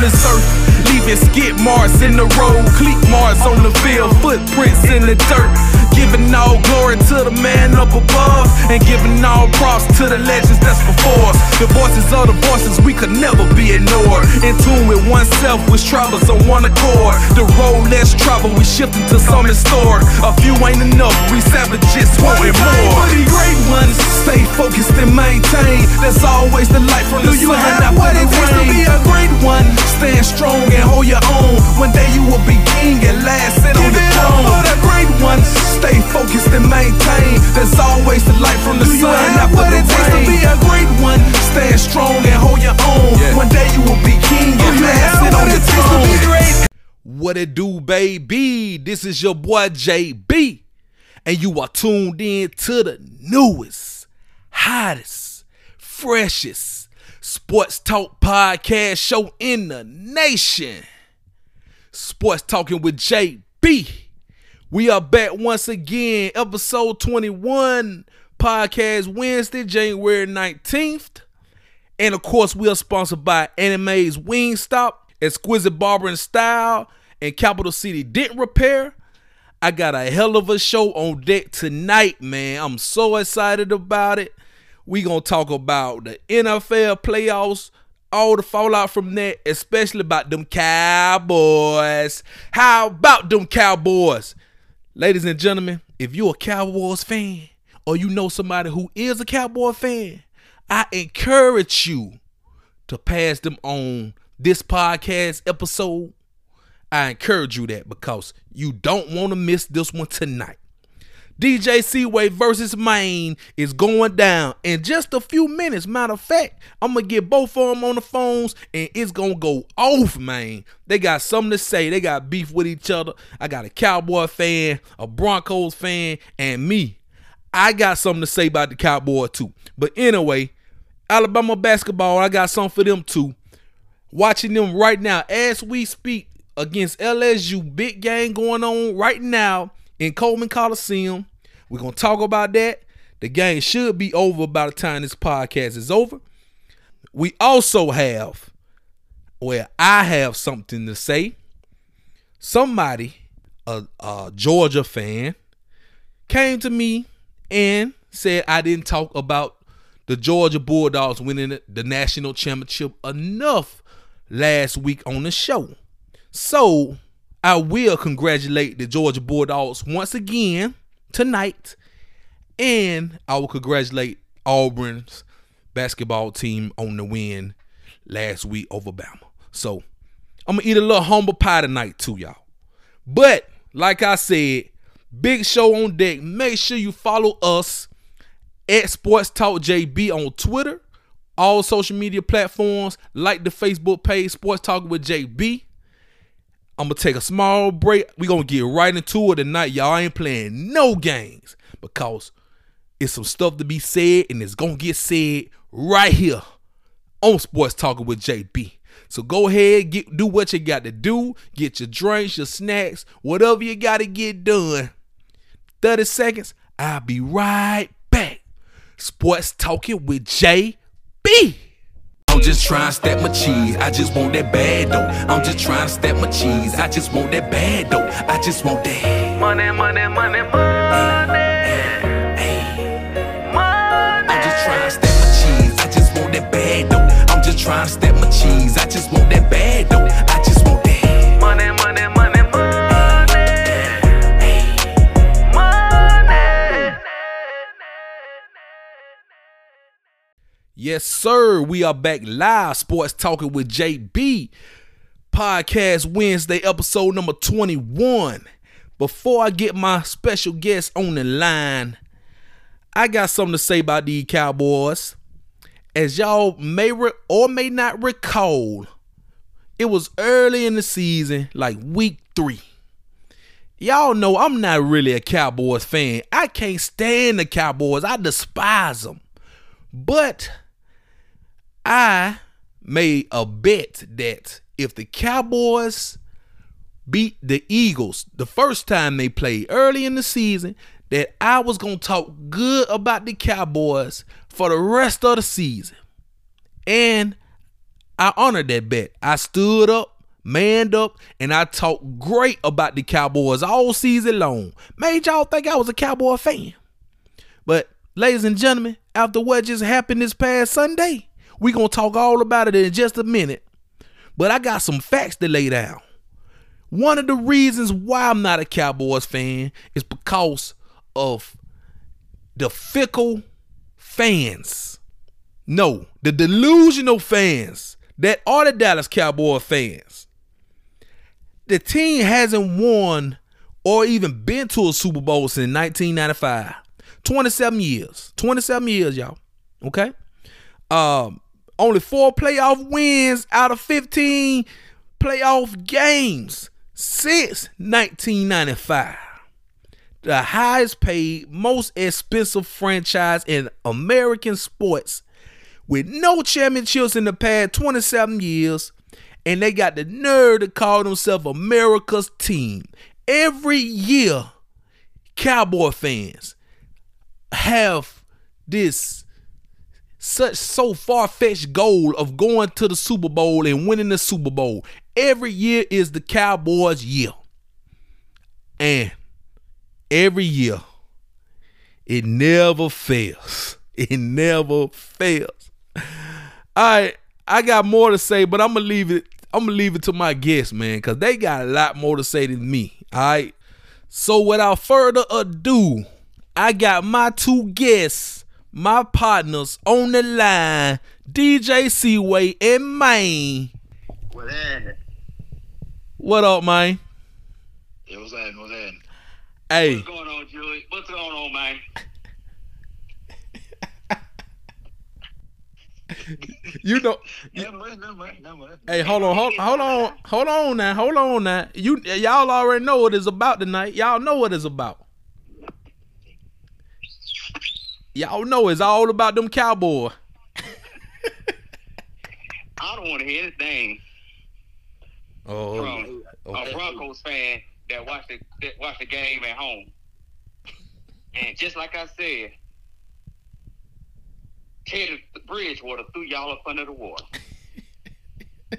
on this earth. Leaving skid marks in the road, cleat marks on the field, footprints in the dirt. Giving all glory to the man up above, and giving all props to the legends that's before us. The voices are the voices we could never be ignored. In tune with oneself, which travels on one accord. The road less travel, we shifting to some historic. A few ain't enough, we savages wanting more. For the great ones, stay focused and maintain. There's always the light from the Do you sun have what it takes to be a great one? Stand strong and hold your own. One day you will be king and last sit on the throne. for the great ones. Stay focused and maintain. There's always the light from the Do sun after what the it takes to be a great one? Stand strong and hold your own. Yeah. One day you will be king and last sit on what the it takes to be throne. What it do, baby? This is your boy JB, and you are tuned in to the newest, hottest, freshest sports talk podcast show in the nation. Sports Talking with JB. We are back once again, episode 21, podcast Wednesday, January 19th. And of course, we are sponsored by Anime's Wingstop, Exquisite Barber and Style, and Capital City Dent Repair. I got a hell of a show on deck tonight, man. I'm so excited about it. We gonna talk about the NFL playoffs, all the fallout from that, especially about them Cowboys. How about them Cowboys? Ladies and gentlemen, if you're a Cowboys fan or you know somebody who is a Cowboy fan, I encourage you to pass them on this podcast episode. I encourage you that because you don't want to miss this one tonight. DJ C-Way versus Mane is going down in just a few minutes. Matter of fact, I'm gonna get both of them on the phones and it's gonna go off, man. They got something to say. They got beef with each other. I got a Cowboy fan, a Broncos fan, and me. I got something to say about the Cowboy too. But anyway, Alabama basketball, I got something for them too. Watching them right now as we speak against LSU. Big game going on right now in Coleman Coliseum. We're gonna talk about that. The game should be over by the time this podcast is over. We also have, well, I have something to say. Somebody, a, a Georgia fan, came to me and said I didn't talk about the Georgia Bulldogs winning the national championship enough last week on the show. So I will congratulate the Georgia Bulldogs once again tonight, and I will congratulate Auburn's basketball team on the win last week over Bama. So I'm gonna eat a little humble pie tonight too, y'all. But like I said, big show on deck. Make sure you follow us at Sports Talk JB on Twitter, all social media platforms, like the Facebook page Sports Talk with JB. I'm gonna take a small break. we gonna get right into it tonight. Y'all ain't playing no games because it's some stuff to be said, and it's gonna get said right here on Sports Talking with JB. So go ahead, get do what you got to do. Get your drinks, your snacks, whatever you gotta get done. 30 seconds, I'll be right back. Sports Talking with JB. I'm just trying to stack my cheese. I just want that bad though. I'm just trying to stack my cheese. I just want that bad though. I just want that. Money, money, money, money. I'm just trying to stack my cheese. I just want that bad though. I'm just trying to stack my cheese. I just want that bad though. Yes, sir. We are back live. Sports Talking with JB. Podcast Wednesday, episode number 21. Before I get my special guest on the line, I got something to say about these Cowboys. As y'all may re- or may not recall, it was early in the season, like week three. Y'all know I'm not really a Cowboys fan. I can't stand the Cowboys. I despise them. But I made a bet that if the Cowboys beat the Eagles the first time they played early in the season, that I was going to talk good about the Cowboys for the rest of the season. And I honored that bet. I stood up, manned up, and I talked great about the Cowboys all season long. Made y'all think I was a Cowboy fan. But, ladies and gentlemen, after what just happened this past Sunday, we going to talk all about it in just a minute. But I got some facts to lay down. One of the reasons why I'm not a Cowboys fan is because of the fickle fans. No, the delusional fans that are the Dallas Cowboy fans. The team hasn't won or even been to a Super Bowl since 1995. 27 years. 27 years, y'all. Okay? Um, only four playoff wins out of 15 playoff games since 1995 the highest paid, most expensive franchise in American sports with no championships in the past 27 years. And they got the nerve to call themselves America's team. Every year, Cowboy fans have this such so far-fetched goal of going to the Super Bowl and winning the Super Bowl. Every year is the Cowboys' year. And every year. It never fails. It never fails. Right, I got more to say, but I'm gonna leave it. I'm gonna leave it to my guests, man, because they got a lot more to say than me. All right. So without further ado, I got my two guests, my partners on the line, DJ C-Way and Mane. What that? What up, man? Yeah, what's that? What's that? Hey, What's going on, Julie? What's going on, man? you know, mind, never mind, never mind. Hey, hold on, hold, hold on, hold on now, hold on now. You y'all already know what it's about tonight. Y'all know what it's about. Y'all know it's all about them cowboy. I don't want to hear anything Oh, from okay. a Broncos fan that watched the that watched the game at home. And just like I said, Teddy Bridgewater threw y'all up under the water.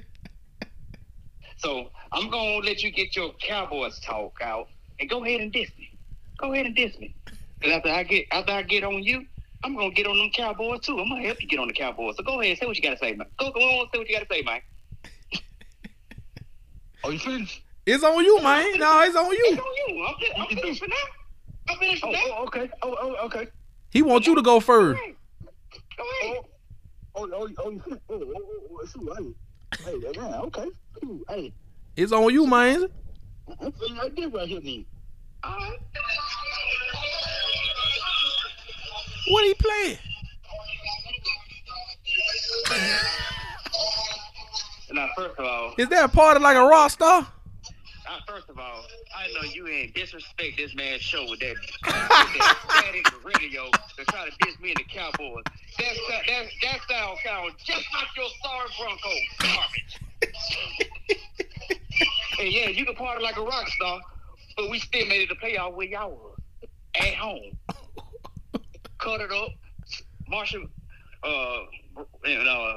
so I'm gonna let you get your Cowboys talk out and go ahead and diss me. Go ahead and diss me. And after I get after I get on you, I'm gonna get on them Cowboys too. I'm gonna help you get on the Cowboys. So go ahead, say what you gotta say, man. Go go on, say what you gotta say, man. Oh, you finished? It's on you, man. No, it's on It's you. on you. I'm, fi- I'm finished for now. I'm finished for oh, now. Oh, okay. Oh, oh, okay. He wants you to go first. Go ahead. Oh, oh, oh, oh, oh, oh, oh, oh, oh, shoot, hey, hey, man, okay. Shoot, hey, It's on you, man. I'm feeling like this right here, man. All right. What he playing? Now, first of all, Is that part of like a rock star? uh, first of all, I know you ain't disrespect this man's show with that, with that static radio to try to diss me and the Cowboys. That that that, that sound sound just like your sorry Bronco garbage. and yeah, you can party like a rock star, but we still made it to playoff where y'all was at home. Cut it up, Marshall, uh, and uh,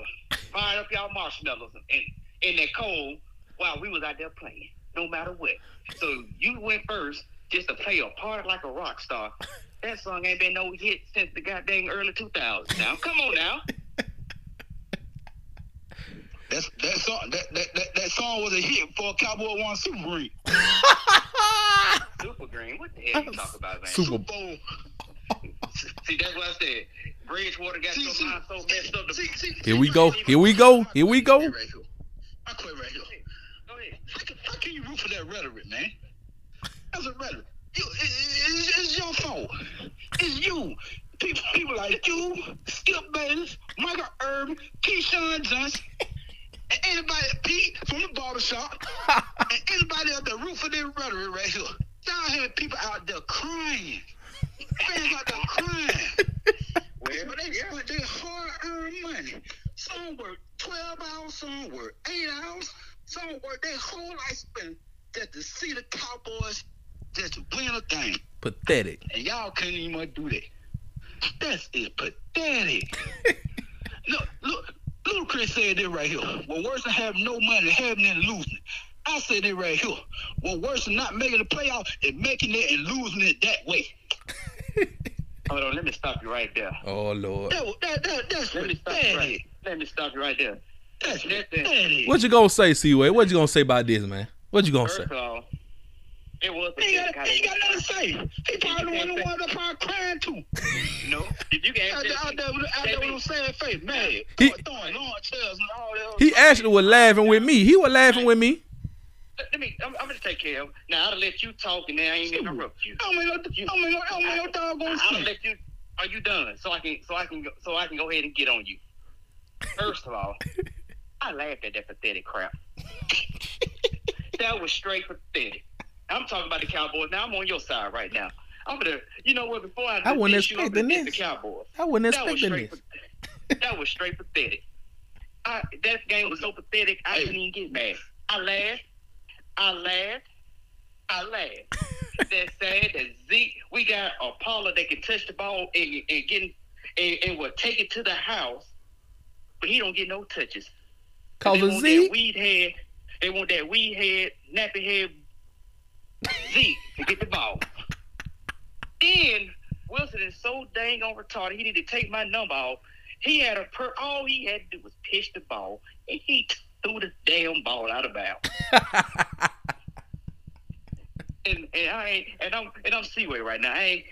fire up y'all marshmallows in, in that cold while we was out there playing, no matter what. So you went first just to play a part like a rock star. That song ain't been no hit since the goddamn early 2000s. Now, come on now. That's that song. That, that that that song was a hit for Cowboy One Super Ring. Super Green, what the hell you talk about, man? Super Bowl. See, that's what I said. Bridgewater got See, your see, so messed up. see, see, Here we go. Here we go. Here we go. Right here. I quit right here. Go ahead. How can, how can you root for that rhetoric, man? That's a rhetoric. You, it, it, it's, it's your fault. It's you. People, people like you, Skip Bayless, Michael Irvin, Keyshawn Johnson, and anybody, Pete from the barbershop, and anybody else that root for that rhetoric right here. Y'all had people out there crying. Fans out there crying. Well, But they spent their hard-earned money. Some work 12 hours, some work 8 hours, some work their whole life spent just to see the Cowboys just win a game. Pathetic. And y'all couldn't even do that. That's it, pathetic. look, look, look Ludacris said this right here. Well, worse than having no money, having it and losing it. I said it right here. Well, worse than not making the playoff is making it and losing it that way. Hold on, let me stop you right there. Oh Lord. That, that, that, that's Let me stop you right. Let me stop you right there. That's Listen. pathetic. What you gonna say, C-Way? What you gonna say about this, man? What you gonna say? First of all, it was He got, he got nothing to say. He probably the one that wound up out crying too. you know. If you can Out ask there, out there, with- out there with them sad face, mad. He- Throwing- throwing lawn chairs and all that. He actually was laughing with me. He was laughing with me. Let, me. I'm, I'm gonna take care of. it. Now I'll let you talk, and then I ain't interrupt you. I don't mean no, I don't mean no, I don't mean no doggone I'll sense. let you. Are you done? So I can. So I can. Go, so I can go ahead and get on you. First of all, I laughed at that pathetic crap. that was straight pathetic. I'm talking about the Cowboys. Now I'm on your side right now. I'm gonna. You know what? Before I, I wasn't I'm gonna expecting this. The Cowboys. I wasn't That was expecting straight. this. that was straight pathetic. I, that game was so pathetic. I couldn't even get mad. I laughed. I laughed. I laughed. That's sad that Zeke. We got a Pollard that can touch the ball and, and get and, and will take it to the house, but he don't get no touches. Cause they of want that Zeke. weed head. They want that weed head, nappy head Zeke to get the ball. Then Wilson is so dang on retarded. He need to take my number off. He had a per. All he had to do was pitch the ball, and he threw the damn ball out of bounds. and, and I ain't and I'm and I'm C-Way right now. I ain't.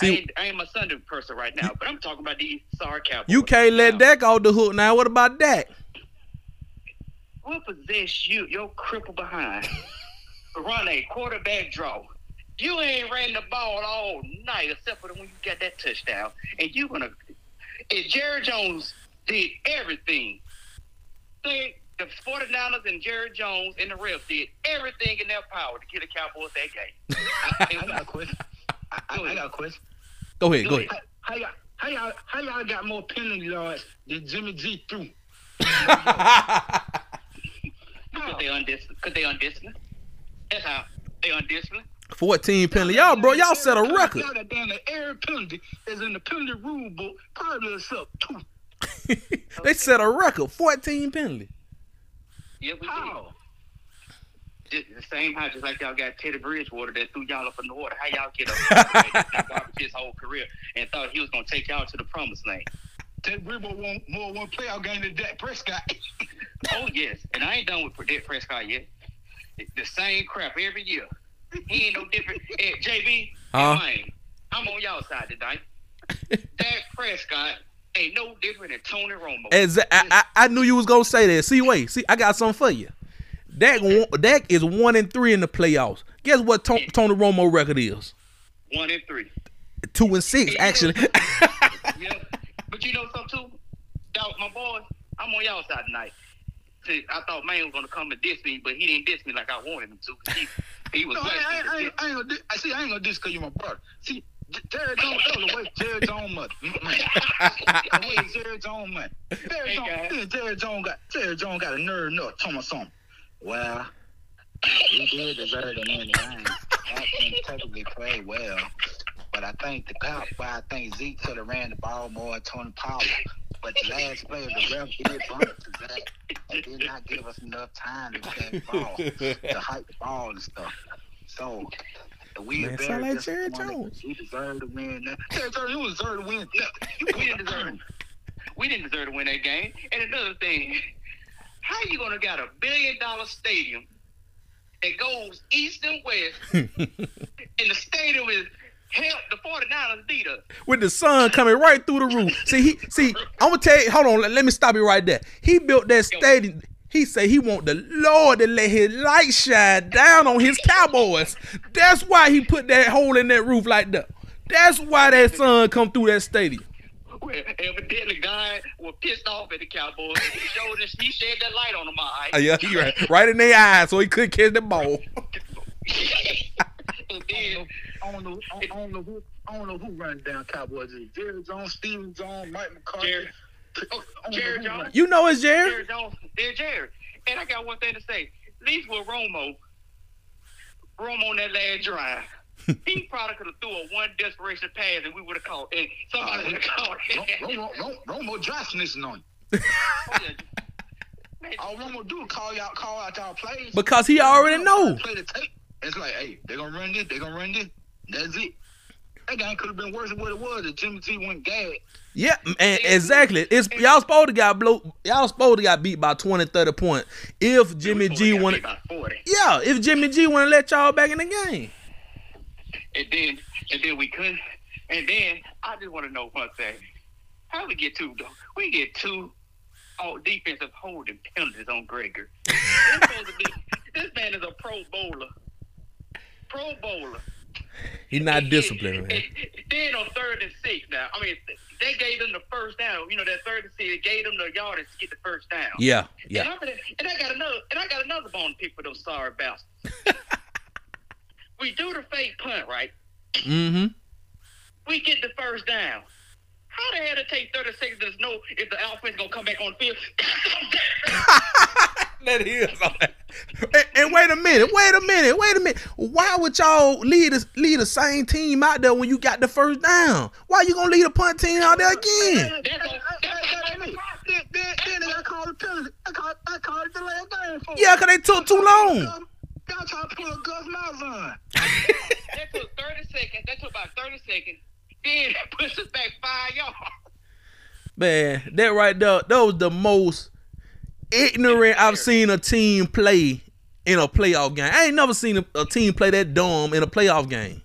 I See- ain't, I ain't my Sunday person right now, but I'm talking about these sorry Cowboys. You can't let Now, Dak off the hook now. What about Dak? What possessed you, your cripple behind, run a quarterback draw? You ain't ran the ball all night except for when you got that touchdown. And you gonna and Jerry Jones did everything. They, the 49ers and Jerry Jones and the refs did everything in their power to get the Cowboys that game. I, I got a question. I, I, I got a question. Go ahead. Go ahead. How, how y'all, how y'all, how y'all got more penalty yards uh, than Jimmy G threw? Because they undisciplined. Because they undisciplined. That's how. They undisciplined. 14 penalty. Y'all, bro, y'all set a record. Y'all got down the air penalty is in the penalty rule book. Probably except two. they set a record. 14 penalty. Yeah, we did. How? Just the same how just like y'all got Teddy Bridgewater that threw y'all up in the water. How y'all get up his whole career and thought he was gonna take y'all to the promised land. Ted Ribble won more one playoff game than Dak Prescott. Oh yes, and I ain't done with Dak Prescott yet. It's the same crap every year. He ain't no different. Hey, JB, Huh? I'm on y'all side tonight. Dak Prescott ain't no different than Tony Romo. Exa- I, I, I knew you was gonna say that. See, wait, see, I got something for you. Dak, one- Dak is one and three in the playoffs. Guess what To- Tony Romo record is? One and three. Two and six, actually. Yeah, but you know something too, Dog, my boys, I'm on y'all side tonight. See, I thought man was gonna come and diss me, but he didn't diss me like I wanted him to. He, he was No, I, blessed I, I, ain't- I ain't gonna. Dis- I see. I ain't gonna diss because you my brother. See, J- Jerry Jones, that was a waste. Jerry Jones money. Waste Jerry Jones money. Hey, Jones, guys. yeah, Jones got Jerry Jones got a nerve enough. Tell me something. Well, he did deserve the money. I ain't- I think technically played well, but I think the cop. Why I think Zeke could have ran the ball more Tony Pollard. But the last play, the ref did bump to that. They did not give us enough time to get the ball, to hype the ball and stuff. So, we Man, sound like Jerry. Jones. He deserved to win. Jerry Jones, you deserve to win. We didn't deserve we didn't deserve to win that game. And another thing, how you gonna got a billion dollar stadium that goes east and west, and the stadium is help the 49ers beat us. With the sun coming right through the roof. See, he see, I'm gonna tell you, hold on, let, let me stop you right there. He built that stadium. He said he want the Lord to let his light shine down on his cowboys. That's why he put that hole in that roof like that. That's why that sun come through that stadium. Well, evidently, God was pissed off at the Cowboys. He showed us, he shed that light on them, all right. Uh, yeah, he right, right in their eyes, so he couldn't catch the ball. and then, I don't know. I don't know who. I don't know who runs down Cowboys. Is it Jerry Jones, Stephen Jones, Mike McCarthy? Jerry, I don't know Jerry who Jones. You know it's Jerry. Jerry Jones, they're Jerry. And I got one thing to say. At least with Romo, Romo on that last drive, he probably could have threw a one desperation pass and we would have caught. And somebody would have caught. Romo, Romo, Romo, Romo Johnson is on. Oh, yeah. All I'm do is call y'all, call out y'all plays. Because he already know. Play the tape. It's like, hey, they gonna run this, they gonna run this. That's it. That game could have been worse than what it was if Jimmy T went gag. Yeah, and exactly. It's y'all supposed to got blow. Y'all supposed to got beat by 20, 30 points. If Jimmy G won wanted, yeah, if Jimmy G want to let y'all back in the game. and then and then we couldn't. And then I just want to know one thing: how we get two? We get two all defensive holding penalties on Gregor. This supposed to be- this man is a Pro Bowler. Pro Bowler. He's not disciplined, man. Then on third and six now, I mean, they gave them the first down. You know, that third and six, they gave them the yardage to get the first down. Yeah, And, yeah. I'm and I got another, and I got another bone to pick for those sorry bastards. we do the fake punt, right? Mm-hmm. We get the first down. How the hell it take 30 seconds to know if the offense gonna come back on the field? That is. and, and wait a minute, wait a minute, wait a minute. Why would y'all lead the, lead the same team out there when you got the first down? Why you gonna lead a punt team out there again? A. Yeah, cause they took too long. Y'all trying to pull a Gus Malzahn. That took 30 seconds. That took about 30 seconds. Then us back five yards. Man, that right there, that was the most ignorant I've seen a team play in a playoff game. I ain't never seen a, a team play that dumb in a playoff game.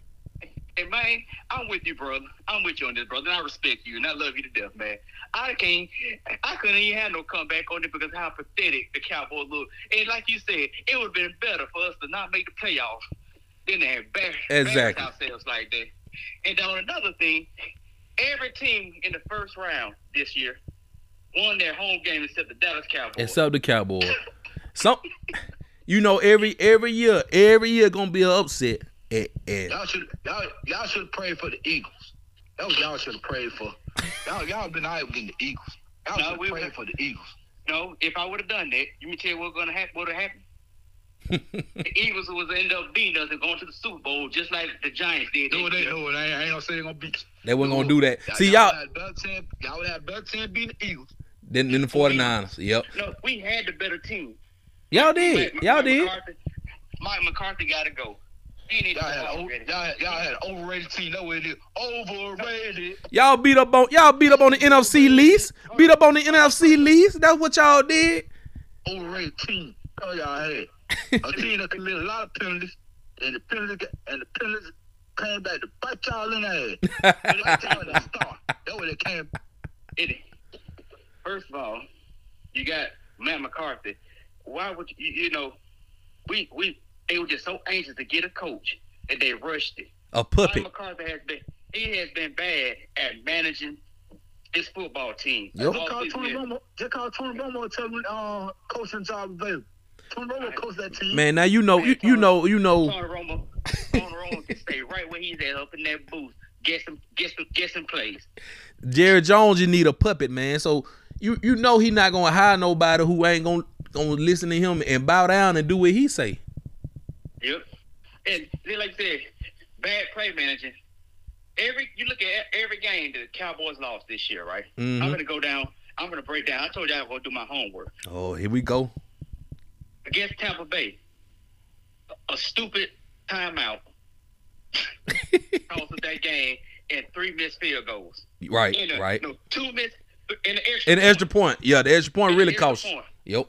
And man, I'm with you, brother. I'm with you on this, brother. And I respect you and I love you to death, man. I can't, I couldn't even have no comeback on it because how pathetic the Cowboys look. And like you said, it would have been better for us to not make the playoffs than to have embarrassed Exactly. ourselves like that. And on another thing, every team in the first round this year won their home game except the Dallas Cowboys. Except the Cowboys. Some, you know, every every year, every year gonna be an upset. And, and Y'all should y'all y'all should pray for the Eagles. That was y'all should have prayed for. Y'all y'all been out getting the Eagles. Y'all No, should we- pray for the Eagles. No, if I would have done that, you me tell you what's gonna happen. What would happen? The Eagles was end up beating us and going to the Super Bowl just like the Giants did. Do what this they year. do. I ain't, gonna say they gonna beat. you. they wasn't gonna do that. See y'all y'all had better team. Y'all would have better team beating the Eagles. then then the 49ers. Yep. No, we had the better team. Y'all did. Mike- Y'all Mike did. McCarthy, Mike McCarthy got to go. He need to Y'all had, go o- already. y'all, had, y'all had an overrated team. That way it is. Overrated. Y'all beat up on y'all beat up on the NFC least. Beat up on the NFC least. That's what y'all did. Overrated team. Oh y'all had a team that committed a lot of penalties, and the penalties and the penalties came back to bite y'all in the ass. They like y'all in the start. That way they came. It, first of all, you got Matt McCarthy. Why would you? You know, we we they were just so anxious to get a coach that they rushed it. A Mike puppet. McCarthy has been he has been bad at managing this football team. Yep. Just call. Tony Romo. Just call Tony Romo and tell me uh, coaching job available. Tony Romo coach that team. Man, now you know you, you know you know Tony Romo, Tony Romo can stay right where he's at, up in that booth, get some, get some, get some plays. Jerry Jones, you need a puppet, man. So you you know he not gonna hire nobody who ain't gonna gonna listen to him and bow down and do what he say. Yep. And then, like I said, bad play managing. Every you look at every game that the Cowboys lost this year, right? Mhm. I'm gonna go down. I'm gonna break down. I told you I was gonna do my homework Oh, here we go. Against Tampa Bay. A stupid timeout cost that game and three missed field goals. Right, a, right. No, two missed in the extra. And the extra point, yeah, the extra point really extra costs. point. Yep.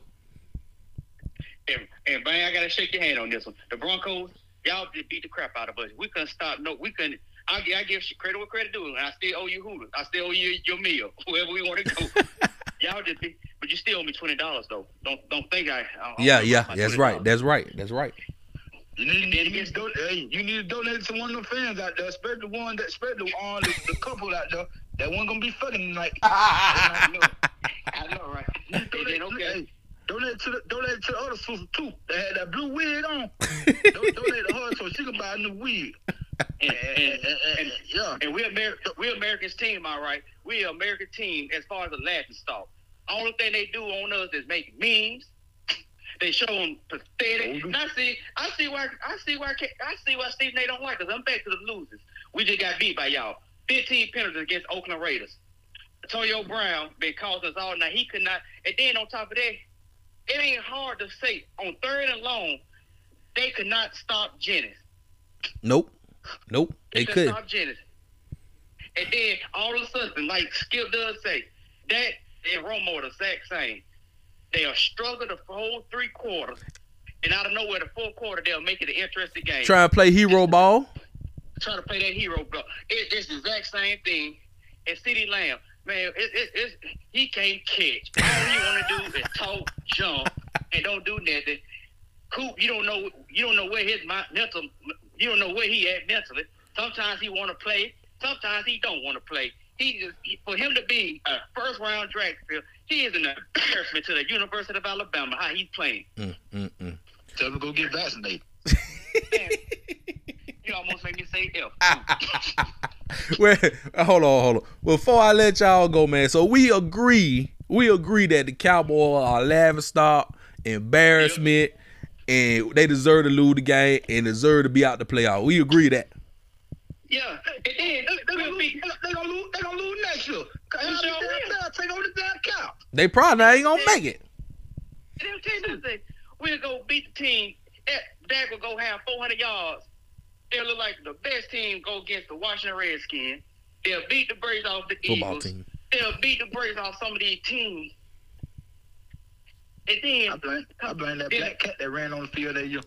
And, and man, I gotta shake your hand on this one. The Broncos, y'all just beat the crap out of us. We couldn't stop. No, we couldn't. I, I give credit what credit due, and I still owe you Hooters. I still owe you your meal, wherever we want to go. y'all just, be, but you still owe me twenty dollars though. Don't don't think I. I I Yeah, yeah, that's $20. right. That's right. That's right. You need, you, need to do, hey, you need to donate to one of the fans out there, spread the one that, especially on the, the couple out there that wasn't gonna be fucking tonight. I know, I know, right? And donate, then, okay, hey, donate to the donate to the other sister too. That had that blue wig on. Don- donate to her so she can buy a new wig. and, And, and, and, and, yeah. and we're Amer- we're America's team, all right. We're American team as far as the laughing stock. Only thing they do on us is make memes. They show them pathetic. Oh, And I see, I see why, I see why, I see why Stephen A. don't like us. I'm back to the losers. We just got beat by y'all. 15 penalties against Oakland Raiders. Antonio Brown been costing us all night. He could not. And then on top of that, it ain't hard to say on third and long, they could not stop Jennings. Nope. Nope. They could couldn't. stop Jennings. And then all of a sudden, like Skip does say, that and Romo the exact same. They'll struggle the whole three quarters. And out of nowhere, the fourth quarter, they'll make it an interesting game. Try and play hero ball. Try to play that hero ball. It, it's the exact same thing. And CeeDee Lamb, man, it, it, it's, he can't catch. All he want to do is talk, jump, and don't do nothing. Coop, you don't know, you don't know where his mental, you don't know where he at mentally. Sometimes he want to play, sometimes he don't want to play. He just for him to be a first round draft pick, he is an embarrassment to the University of Alabama. How he's playing. Mm, mm, mm. Tell him to go get vaccinated. You almost make me say F. Well, hold on, hold on. Before I let y'all go, man. So we agree, we agree that the Cowboys are laughing stock, embarrassment, and they deserve to lose the game and deserve to be out the playoff. We agree that. Yeah, and then They're gonna, lose, they, gonna lose, they gonna lose next year. Cause We y'all sure be will. damn bad. Take over the damn cow. They probably ain't gonna make it. They'll tell you this thing. We'll go beat the team. Eh, Dak will go have 400 yards. They'll look like the best team go against the Washington Redskins. They'll beat the brakes off the Football Eagles. team. They'll beat the brakes off some of these teams. And then, I blame, I blame that black cat that ran on the field that year.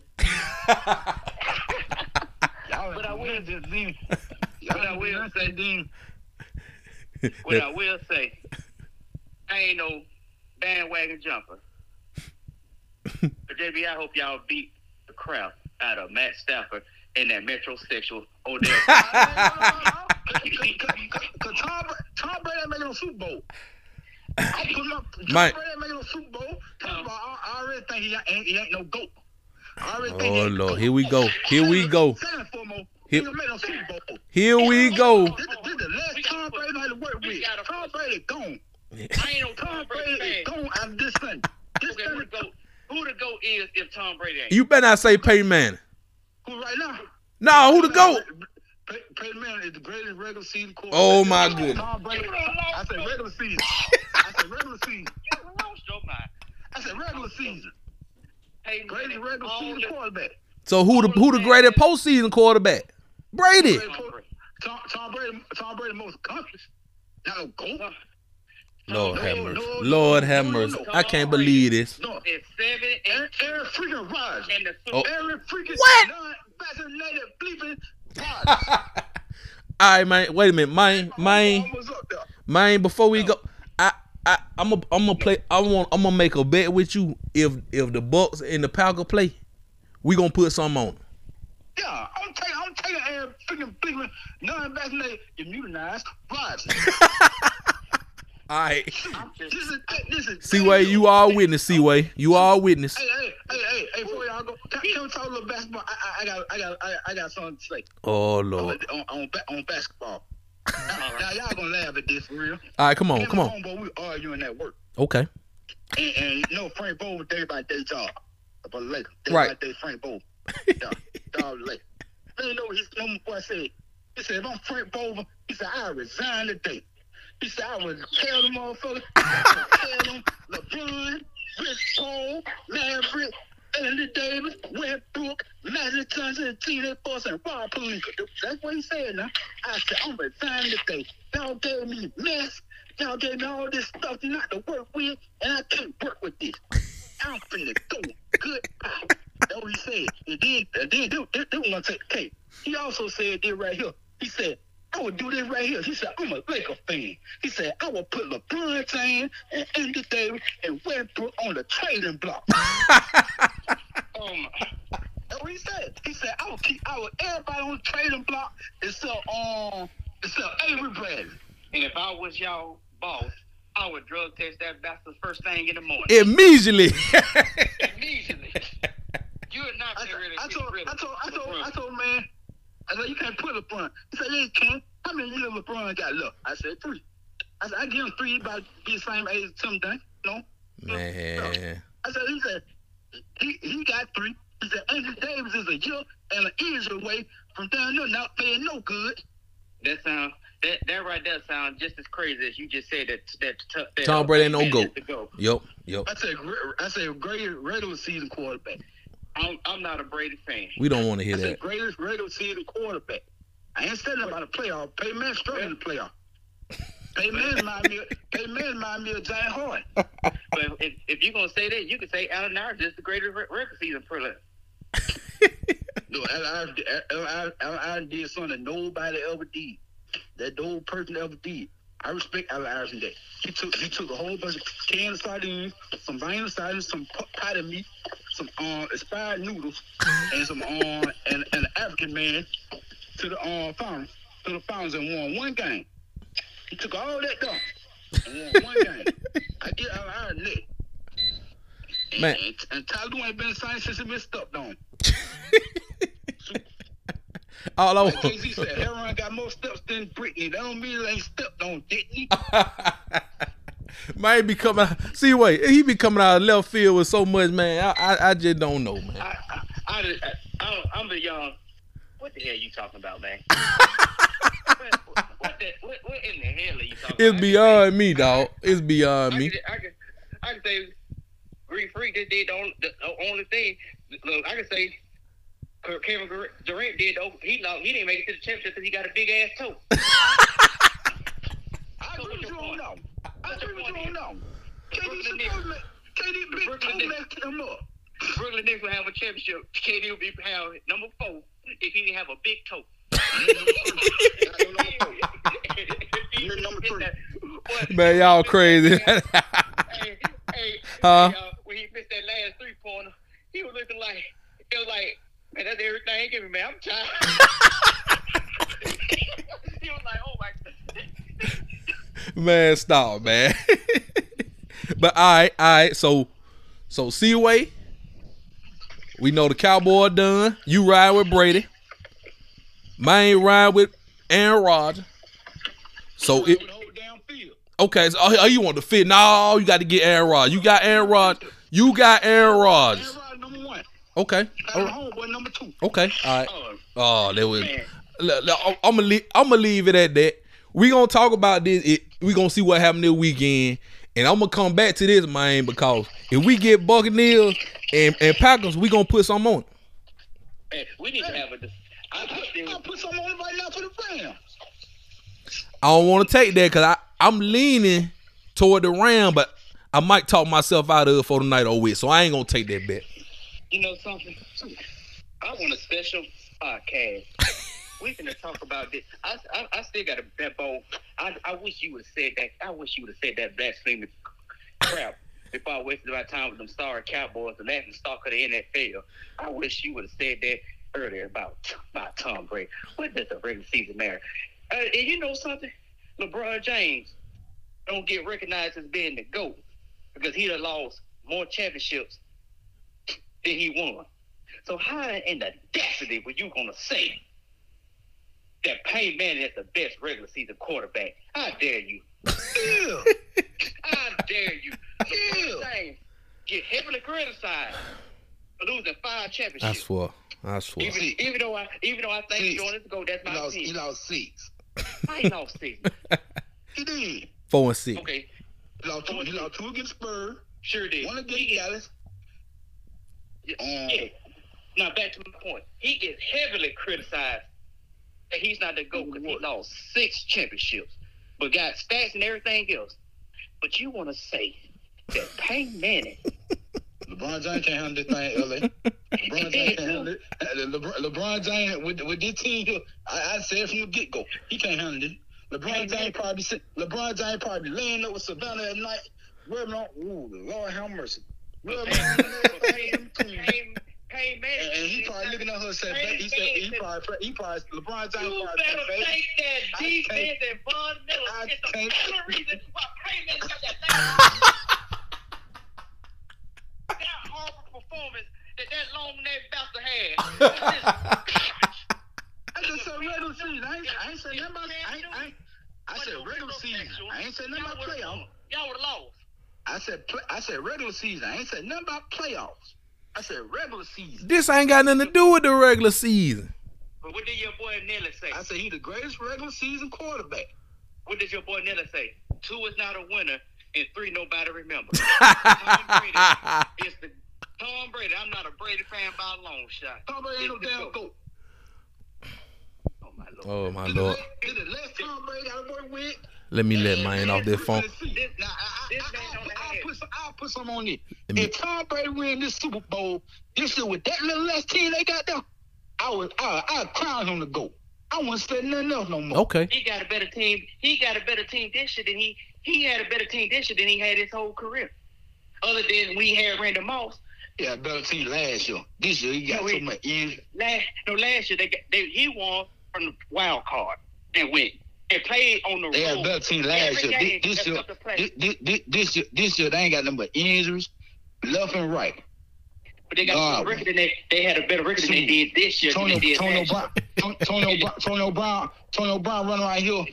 Y'all But I will- win this team. But I will say- that team. what I will say, I ain't no bandwagon jumper. but JB, I hope y'all beat the crap out of Matt Stafford and that metrosexual Odell. Cause Tom, Tom Brady ain't making no Super Bowl. I'm putting up. Tom Mike. Brady ain't making no Super Bowl. Talking about, I, I already think he ain't, he ain't no goat. I already think he Oh ain't Lord, here we go. Here we go. Second and foremost, Here- he don't make no Super Bowl. Here we go. This, this the last Tom Brady had to work with. Tom Brady gone. I ain't no Tom Tom Brady Brady is fan. gone out this thing. This Okay, who goat? Who the goat is if Tom Brady ain't? You better not say Peyton Manning. who right now? No, who the goat? Peyton Manning is the greatest regular season quarterback. Oh, my goodness. Tom Brady. You done lost I said regular season. I said regular season. You lost your mind. I said regular season. Hey, Greatest man, regular season the- quarterback. So who the who the greatest postseason quarterback? Brady. Tom, Tom Brady. Tom Brady most accomplished. Now go. Lord No, have no, mercy. no, Lord no, have no, mercy. no. I can't believe this. No. It's seven and Aaron, Aaron freaking Rodgers. and the Oh. Aaron freaking What? non-vaccinated bleeping Rodgers. All right, man. Wait a minute, man. Man, was up there. man. Before we go, I, I, I'm gonna, I'm gonna play. I want, I'm gonna make a bet with you. If, if the Bucks and the Falcons play, we gonna put something on. Yeah, I'm taking, I'm taking Aaron freaking bleeping non-vaccinated immunized Rodgers. All right. this is, this is. C-Way, you are witness. C-Way, you are witness. Hey, hey, hey, hey, hey, before y'all go, can, can we talk a little basketball? I, I, I got, I got, I, I got something to say Oh Lord. on, on, on basketball. Now, y'all gonna laugh at this for real. All right, come on, Me come on. Homeboy, we arguing at work, Okay. and, and you know Frank Vogel, they about their job, Lakers. They Right. about their Frank Vogel. Dog Lakers. Then you know what his number boy said? He said, if I'm Frank Vogel, he said, I resign today. He said, I would tell them motherfuckers, I would tell them LeBron, Rich Paul, Maverick, Anthony Davis, Westbrook, Magic Johnson, Tina Boss, and Rob Pelinka. That's what he said now. I said, I'm resigning today. Y'all gave me mess. Y'all gave me all this stuff not to work with, and I can't work with this. I'm finna go. Good. That's what he said. And then, and then they, they, they were gonna take the. He also said this right here. He said, I would do this right here. He said, I'm a Laker fan. He said, I would put LeBron James and Anthony Davis and Westbrook on the trading block. Oh my. That's what he said. He said, I would keep I would everybody on the trading block except um except Avery Bradley. And if I was y'all boss, I would drug test that bastard first thing in the morning. Immediately. Immediately. You would not I, get rid of I get told I of told I told LeBron. I told man, I said you can't put LeBron. He said, Yeah, you can. How many years LeBron got left? I said three. I said, I give him three, he about be the same age as Tim Duncan. No. Man. I said, he said, he, he got three. He said, Anthony Davis is a year and an easier way from down there not playing no good. That sound That that right there sounds just as crazy as you just said that that, that, that Tom Brady ain't no man goat. is the GOAT. Yep, yep. I said, I said, greatest regular season quarterback. I'm I'm not a Brady fan. We don't want to I hear said, that. greatest regular season quarterback. I ain't saying about a playoff. Peyton Manning struggled in the playoff. Peyton Manning remind me, Peyton Manning remind me of Giant Harden. But if, if you're gonna say that, you can say Allen Iverson is the greatest re- regular season player. No, Allen did something nobody ever did. That no person ever did. I respect Allen that. He took he took a whole bunch of canned sardines, some vinyl sardines, some pot- potted meat, some uh, expired noodles, and some uh, and, an African man to the uh, farm to the farms and won one game. He took all that down and won one game. I get Allen that. And, Man. and, and Tyler ain't been signed since he been stepped on. All over. Like. Jay-Z said, Heron got more steps than Britney. That don't mean it ain't stepped on, didn't he? man be coming out. See, wait, he be coming out of left field with so much, man. I, I, I just don't know, man. I I, I, I, I I'm the young. What the hell are you talking about, man? what, what, the, what, what in the hell are you talking It's about? beyond me, dog. It's beyond I me. I can, I can say Greek Freak just did the only, the only thing. Look, I can say uh, Kevin Durant did. The, he lost. He didn't make it to the championship because he got a big ass toe. I agree with you on that. one. I agree with you on that. one. KD Brooklyn supposed Nets. to make- KD big Brooklyn toe Nets. messed him up. Brooklyn Nets will have a championship. KD will be have number four if he didn't have a big toe. You're number three. But- Man, y'all crazy. Hey, Huh? hey, uh, when he missed that last three pointer, he was looking like it was like, man, that's everything he give me, man. I'm tired. he was like, oh my. man, stop, man. but all right, all right. So, so C-Way, we know the Cowboy done. You ride with Brady. Mine ride with Aaron Rodgers. So it Over the whole damn field. Okay. So oh, oh, you want to fit? No, you got to get Aaron Rodgers. You got Aaron Rodgers. You got Aaron Aaron Rodgers. Rodgers number one. Okay. All Tyler. Homeboy number two. Okay. All right. Uh, oh, Oh, there was. I'm gonna leave, I'm gonna leave it at that. We gonna talk about this. It, we gonna see what happened this weekend, and I'm gonna come back to this, man, because if we get Buccaneers and, and Packers, we gonna put some on. Hey, we need to have a. I, I still, put some on right now for the Rams. I don't want to take that because I I'm leaning toward the Ram, but I might talk myself out of it for the night over with, so I ain't gonna take that bet. you know something? I want a special podcast. we can talk about this. I, I, I still got a that bowl. I, I wish you would have said that. I wish you would have said that blasphemous crap before I wasted my time with them sorry Cowboys, the laughing stock of the NFL. I wish you would have said that earlier about about Tom Brady. What does the regular season matter? Uh, and you know something? LeBron James don't get recognized as being the GOAT because he done lost more championships than he won. So how in the audacity were you gonna say that Payne Manning is the best regular season quarterback? How dare you? Yeah. How dare you? Yeah. James get heavily criticized for losing five championships. I swear, I swear. Even, even though I even though I think Six. Jordan to go, that's He my lost, he opinion. lost six. I lost six. He did. Four and six. Okay, He lost two, he lost two against Spurs, sure did. one against He- Dallas. Yeah. Um, yeah. Now back to my point. He gets heavily criticized that he's not the GOAT because he lost six championships, but got stats and everything else. But you want to say that Payne Manning, LeBron James can't handle this thing LA. LeBron James can't handle it. Uh, LeBron, LeBron James with with this team I, I said from the get go, he can't handle it. LeBron James probably sit, LeBron James probably laying up with Savannah at night, rubbing on. Ooh, Lord have mercy. Rubbing on Payne, everything. Payne, Payne Manning, And, and he probably looking at her and said, he said, he probably, he probably, LeBron James You probably better said, take that defense and Von Miller I the reason why Payne got that that horrible performance that that long neck bastard had. I just said regular season. I ain't, I ain't said nothing about, I ain't, I I said regular season. I ain't said nothing about playoffs. Y'all would have lost. I said play, I said regular season. I ain't said nothing about playoffs. I said regular season. This ain't got nothing to do with the regular season. But But what did your boy Nelly say? I said he the greatest regular season quarterback. What did your boy Nelly say? Two is not a winner, and three nobody remember. Tom Brady is the Tom Brady. I'm not a Brady fan by a long shot. Tom Brady ain't no It's the damn GOAT. goat. Oh my lord. oh my This the lord. last- This the last Tom Brady got to work with. Let me let mine off that phone. This, this man don't have i'll put some, I'll put some on it. Me- If Tom Brady win this Super Bowl, this year with that little less team they got there, I would I I crown him to go. I wouldn't say nothing else no more. Okay. He got a better team. He got a better team this year than he he had a better team this year than he had his whole career. Other than we had Randy Moss. Yeah, better team last year. This year he got No, so much injury. Last no last year they, got, they he won from the wild card and went and played on the road. They had a better team last year. This, this year, except the play. this, this, this year, this year they ain't got nothing but injuries, left and right. But they got Nah, a record than they they had a better record than they did this year than they did Tony last year. Brown, Tony, Tony, Brown, Tony Brown, Tony Brown running around here,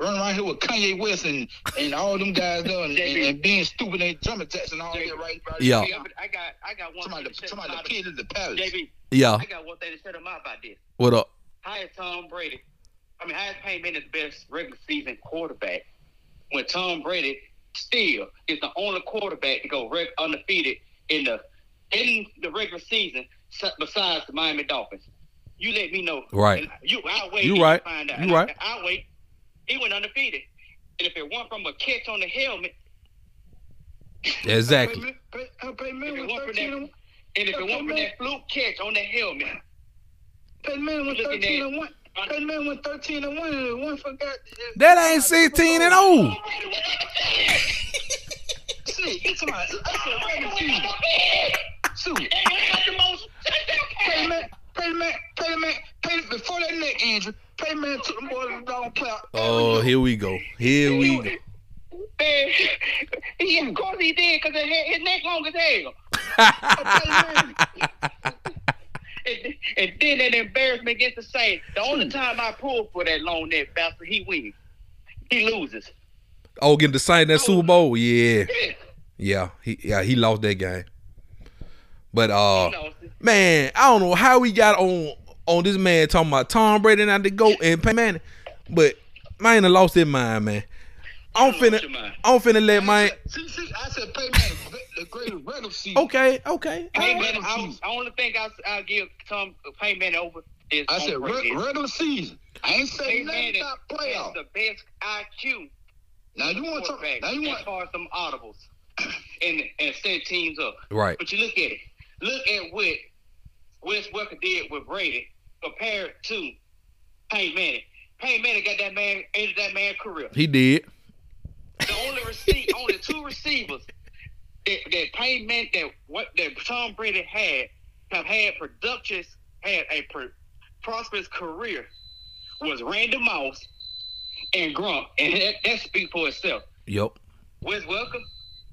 running around here with Kanye West and, and all them guys there, and, and, and being stupid and jumping jacks and all that right. right Yeah. Yeah, but I got I got one Somebody, thing to say somebody about appealed to the palace. JB. Yeah. I got one thing to say about this. What up? How is Tom Brady? I mean, how is Peyton Manning the best regular season quarterback when Tom Brady still is the only quarterback to go reg- undefeated in the in the regular season besides the Miami Dolphins? You let me know. Right. And you, I'll wait. You till right. Find out. You And right. I, will wait. He went undefeated, and if it weren't from a catch on the helmet, Exactly. Pay, pay, pay, pay if it weren't for 13 that, and, and if it weren't for that fluke catch on the helmet, pay man with Looking 13 at- and 1. Pay man with 13 and 1 and one forgot. That ain't 16 and oh. See, it's my, that's a regular season. Shoot. Pay man, pay man, pay man, before that neck injury. Pay man took the boy to the dog play. Oh, here we go. Here we go. Man, yeah, of course he did, because his neck long as hell. And, and then that embarrassment against the Saints. The only time I pull for that long neck bastard, he wins. He loses. Oh, getting the sign that Super Bowl. Yeah. Yeah, Yeah. He yeah, he lost that game. But uh he lost it. man, I don't know how we got on on this man talking about Tom Brady not to go and Peyton Manning. But man done lost his mind, man. I'm You lost finna your mind. I'm finna let my See, see, I said pay man the greatest regular season. Okay, okay. Peyton all right. Manning, I, was- the only thing I, I'll give Tom Peyton Manning over is I said Brady. re- regular season. I ain't saying Peyton nothing Manning about playoff. the best IQ Now you want to talk? Now you as want? far as some audibles and and set teams up. Right. But you look at it. Look at what Wes Welker did with Brady compared to Peyton Manning. Peyton Manning got that man ended that man career. He did. The only receive, only two receivers that, that Peyton Manning that what that Tom Brady had have had productive had a pro, prosperous career was Randy Moss and Gronk, and that, that speaks for itself. Yep. Wes Welker,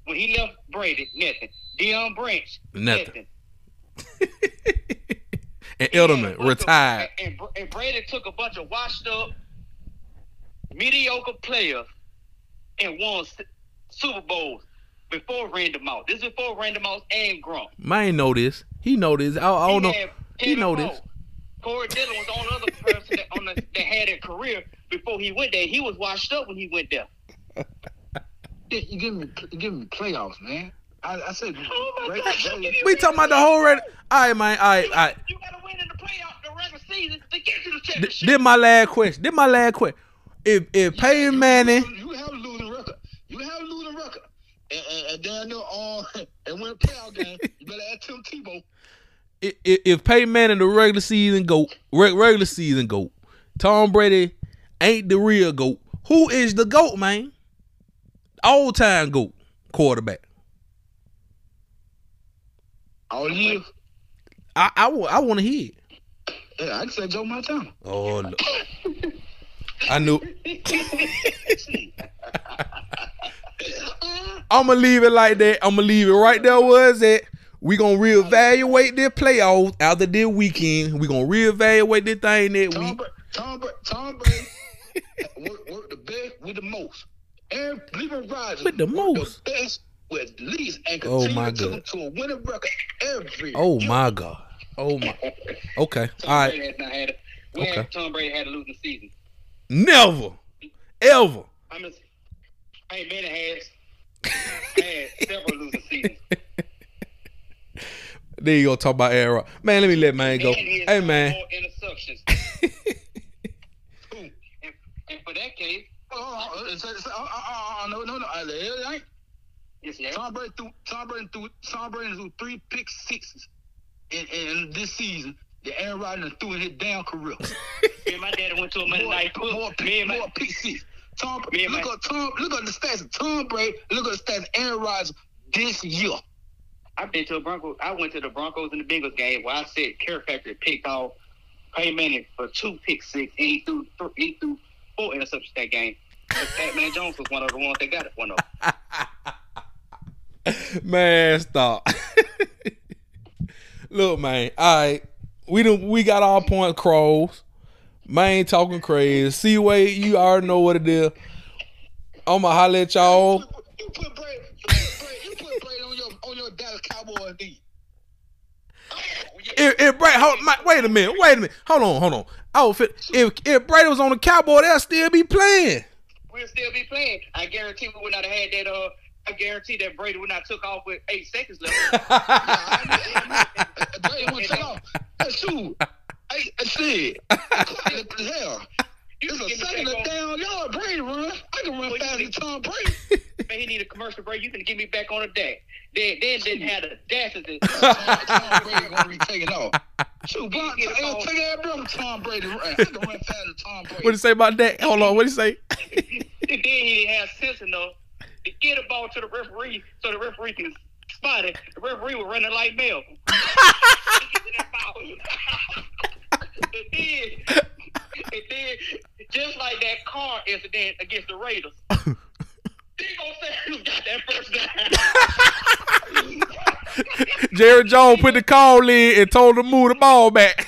when he left Brady, nothing. Deion Branch, Nothing. nothing. And Edelman bunch of- retired. and, and, and Brady took a bunch of washed up, mediocre players and won Super Bowls before Randy Moss. This is before Randy Moss and Gronk. Man know this. He know this. I, I don't know. He Kevin know Moore. this. Corey Dillon was the only other person that, on the, that had a career before he went there. He was washed up when he went there. You you give me, you give me playoffs, man. I, I said, Oh my God. that- We talking about the whole red. All right, man. All right, all right. You gotta win in the playoff, the regular season to get to the championship. This my last question. This my last question. If if Peyton Manning, You have a losing record. You have a losing record. And, and, and down there on uh, and win a playoff game, you better add Tim Tebow. if, if Peyton Manning the regular season goat, reg- regular season goat, Tom Brady ain't the real goat. Who is the goat, man? All time goat quarterback. All year. I I, I want to hear. it. Yeah, I'd say Joe Montana. Oh, look. I knew. I'm gonna leave it like that. I'm gonna leave it right there. Was it? We gonna reevaluate their playoffs after this weekend. We gonna reevaluate this thing that Tom, week. Bra- Tom, Bra- Tom Brady worked work the best with the most. And Cleveland Rodgers With the most? the best with least and Oh, my to God. to a winning record every Oh year. my god. Oh my. Okay. All Tom right. Brady not had a, When Okay. Tom Brady had a losing season. Never, ever. I'm just, hey, man, it has had several losing seasons. There you go. Talk about Aaron. Man, let me let man go. Hey man. And, and for that case, Oh, oh, so- so- oh, oh, oh, oh, no, no, no. It ain't. yes, yeah. Tom Brady threw Tom Brady threw Tom Brady threw three pick sixes in, in this season. The Aaron Rodgers threw in his damn career. Me and my daddy went to a Monday more, night more, football. pick, Me and my, pick six. Tom, Me look my- at Tom. Look at the stats. of Tom Brady. Look at the stats. of Aaron Rodgers this year. I've been to a Broncos. I went to the Broncos and the Bengals game where I said Care Factory picked off Peyton Manning for two pick six, and he threw th- he threw four interceptions that game. But Pacman Jones was one of the ones that got it. One of them. Man, stop. Look, man. All right, we don't. We got our point crows. Man, talking crazy. See, wait, you already know what it is. I'ma holler at y'all. You put Brady. You put Brady, you put Brady on your on your Dallas Cowboys knee. If, if Brady, hold, my, wait a minute, wait a minute, hold on, hold on. I would fit, if if Brady was on the Cowboy, they'll still be playing. We'll still be playing. I guarantee we would not have had that. Uh, I guarantee that Brady would not took off with eight seconds left. Brady want to take off. Shoot. Hey, I said, the hell? You It's a second back and on- down yard. Brady run. I can run Well, you faster than need- Tom Brady. Man, he need a commercial break. You can give me back on a deck. Then, then didn't have the audacity. Tom, Tom Brady gonna be taking off. Shoot, Bron, Get hey, take that brother Tom Brady. run. I can run faster than Tom Brady. What you say about that? Hold on, what you say? then he didn't have sense enough to get a ball to the referee so the referee can spot it. The referee was running like Mel. and then, and then, just like that car incident against the Raiders, he gonna say who got that first down. Jerry Jones put the call in and told him to move the ball back.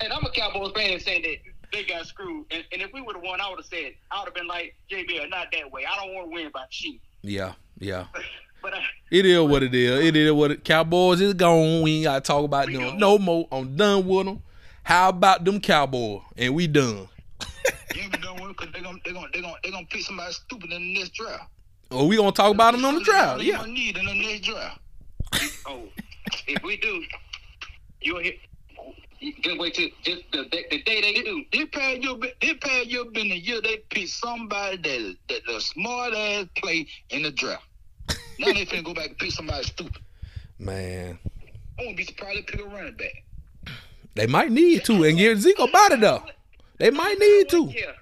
And I'm a Cowboys fan and saying that they got screwed. And, and if we would have won, I would have said, I would have been like, JB, not that way. I don't want to win by cheat. Yeah, yeah. But I, It is what it is. It is what it. Cowboys is gone. We ain't gotta talk about them gone. no more. I'm done with them. How about them Cowboys? And we done. You ain't done with because they're gonna they gonna they gonna they gonna pick somebody stupid in the next draft. Oh, we gonna talk about them on the. They Yeah. need in the next draft. oh, if we do, you'll hear. Just wait till just the, the, the day they do. This past year, this past year been a year they picked somebody that that the smart ass play in the draft. Now they finna go back and pick somebody stupid. Man, I wouldn't be surprised if they pick a running back. they might need to and give Zeke a body though. They might need to. care.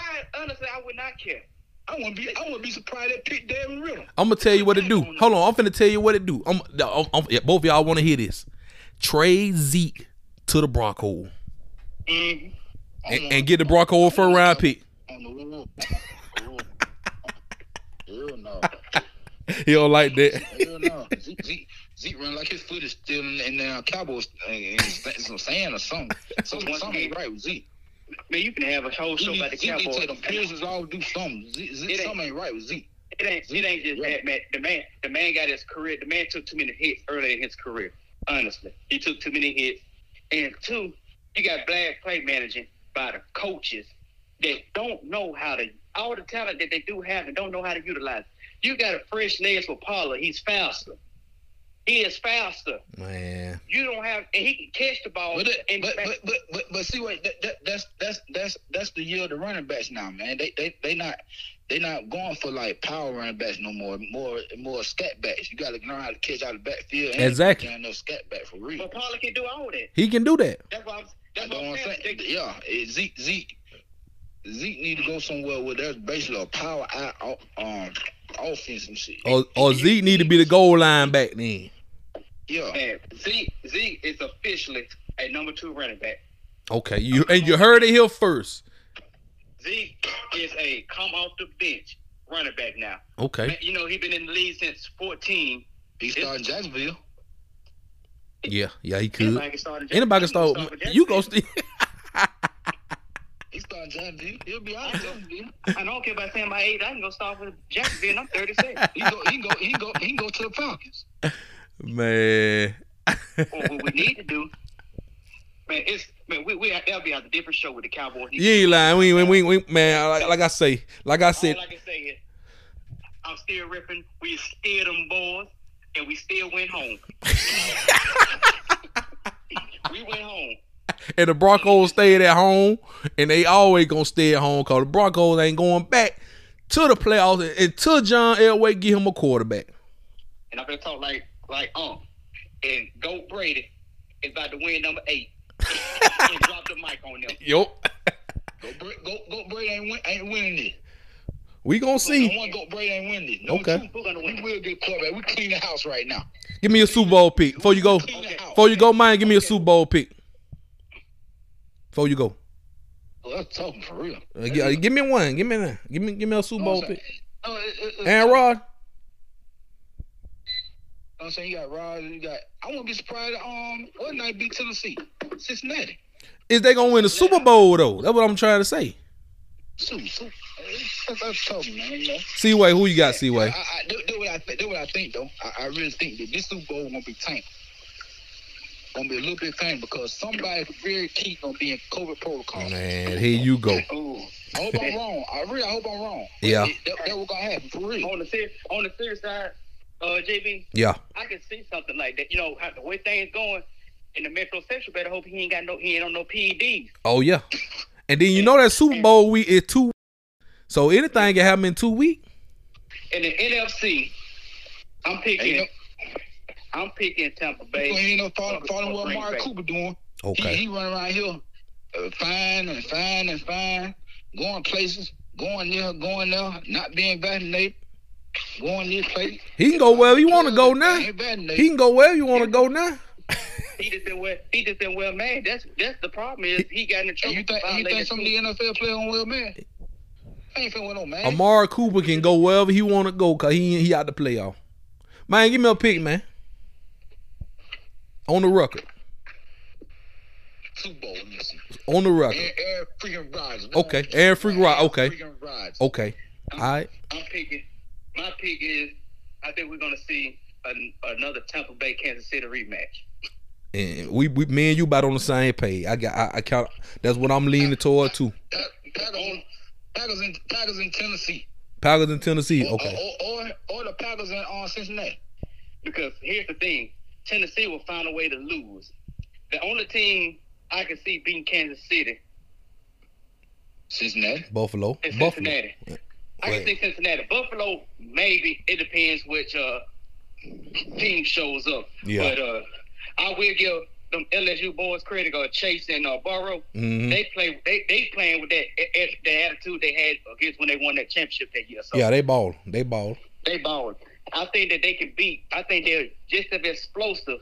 I, honestly, I would not care. I wouldn't be I wouldn't be surprised they picked Devin Ritter. I'm gonna tell you what to do. Hold on, I'm finna tell you what to do. I'm, I'm, I'm- yeah, both of y'all want to hear this. Trade Zeke to the Broncos Mm-hmm. and, and get the Broncos for a round pick. On the wall. Hell no. He don't like that. Hell no. Zeke, Zeke, Zeke run like his foot is still in, in the Cowboys uh, in some sand or something. Something, something ain't right with Zeke. Man, you can have a whole show Zeke, about the Zeke need to Cowboys. take them pills off, do something. Zeke, Zeke, It ain't- something ain't right with Zeke. It ain't. It ain't just that, man. The man. The man got his career. The man took too many hits early in his career. Honestly, he took too many hits. And two, you got bad play managing by the coaches that don't know how to all the talent that they do have and don't know how to utilize. You got a fresh legs for Pollard. He's faster. He is faster. Man, You don't have, and he can catch the ball. But, it, and but, but but but but see what that, that, that's that's that's that's the year of the running backs now, man. They they they not they not going for like power running backs no more. More more scat backs. You got to learn how to catch out of the backfield. And Exactly. And no scat back for real. but Pollard can do all that. he can do that. That's why I'm. That's That's what what I'm I'm saying. saying. Yeah, Zeke Zeke Zeke need to go somewhere where there's basically a power out um offense and shit. Or, or Zeke need to be the goal line back then. Yeah. Man, Zeke, Zeke is officially a number two running back. Okay, you and you heard it here first. Zeke is a come off the bench running back now. Man, Okay, you know, he's been in the league since 14. He started in Jacksonville. yeah, yeah, he could. Anybody can start. in Anybody can Jacksonville. start. with You go. Jacksonville. St- He started in Jacksonville. He'll be out in I don't care about saying my age. I can go start with Jacksonville. I'm 36. He go he go he go he can go to the Falcons. Man, or what we need to do, Man, it's man, we we that'll be a different show with the Cowboys. You ain't lying. We, we, we, we man, like, like I say, like I said, All I say, I'm still ripping. We still them boys, and we still went home. we went home. and the Broncos stayed at home, and they always gonna stay at home because the Broncos ain't going back to the playoffs until John Elway give him a quarterback. And I'm gonna talk like like um, and Goat Brady is about to win number eight. And drop the mic on them. Yup. Go, go, go Brady ain't, win, ain't winning this. We gonna see. No one go Brady ain't winning this. No Okay. two, gonna win? We will get quarterback. We clean the house right now. Give me a Super Bowl pick before you go. House. Before you go, man, give me a Super Bowl pick. Before you go, Oh, that's talking for real. Uh, gi- uh, give me one. Give me that. Give me, give me a Super Bowl pick. Oh, it- it- it- Aaron Rod. I'm saying you got Rod, you got. I won't be surprised. Um, what night beat Tennessee, Cincinnati. Is they gonna win the Super Bowl though? That's what I'm trying to say. Super, super. That's, that's tough, man. You know. C-Way, who you got? I, C-Way. I, I, do, do what I think. Do what I think, though. I, I really think that this Super Bowl gonna be tank. Gonna be a little bit tank because somebody very key gonna be in COVID protocol. Man, here you go. Ooh. I hope I'm wrong. I really I hope I'm wrong. Yeah. That, that, that was gonna happen for real. On the ser- on the serious side, uh, JB, Yeah. I can see something like that. You know how the way things going in the Metro Central. Better hope he ain't got no he ain't on no PEDs. Oh yeah. And then you know that Super Bowl week is two. So anything can happen in two weeks. In the NFC, I'm picking. Ain't I'm picking Tampa Bay. You ain't no following, following what Mark Bay. Cooper doing. Okay. He, he running around here uh, fine and fine and fine, going places, going there, going there, not being vaccinated, going this place. He can go wherever you want to go now. He can go wherever you want to go now. He just been well. He just been well man. That's that's the problem is he got in the trouble. you think you think some of the NFL players on well man? I ain't feeling no man. Amari Cooper can go wherever he want to go because he he out the playoff. Man, give me a pick, man. On the record. Super Bowl, listen. On the record. Aaron, Aaron freaking Rodgers. Okay, air freaking Rod- okay. Freaking Rodgers. Okay. All right. I'm picking. My pick is. I think we're gonna see an, another Tampa Bay Kansas City rematch. And we, we me and you about on the same page. I got I, I count that's what I'm leaning toward too. Packers, in Packers in Tennessee. Packers in Tennessee. Or- Okay. Or, or, or the Packers in uh, Cincinnati. Because here's the thing, Tennessee will find a way to lose. The only team I can see beating Kansas City Cincinnati. Buffalo. is Buffalo. I can see Cincinnati. Buffalo, maybe it depends which uh, team shows up. Yeah. But uh, I will give them LSU boys credit. Uh, Chase and uh, Burrow. Mhm. They play. They they playing with that the attitude they had against when they won that championship that year. So Yeah, they ball. They ball. they balling. I think that they can beat. I think they're just as explosive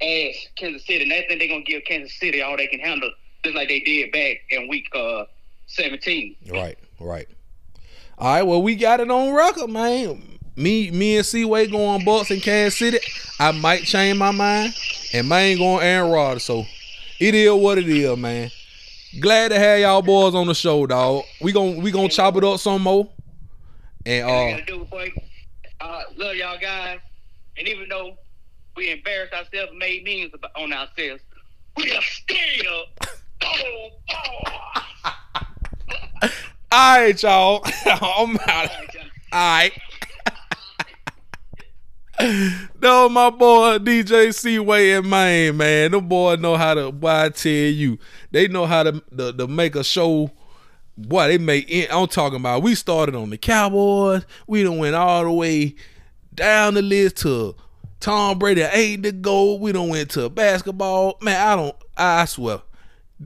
as Kansas City, and I think they're gonna give Kansas City all they can handle, just like they did back in week uh, 17. Right, right. All right, well, we got it on record, man. Me, me and C-Way going Bucks in Kansas City. I might change my mind, and mine going Aaron Rodgers. So it is what it is, man. Glad to have y'all boys on the show, dog. We gon' we gonna chop it up some more. And uh, gotta do. Uh, love y'all guys, and even though we embarrassed ourselves made memes on ourselves, we are still. all right, y'all. I'm out. All right. no, my boy DJ C-Way and Mane, man. Them boys know how to. Boy, I tell you, they know how to to, to make a show. Boy, they make. I'm talking about. We started on the Cowboys. We done went all the way down the list to Tom Brady eight to go. We done went to basketball. Man, I don't. I swear,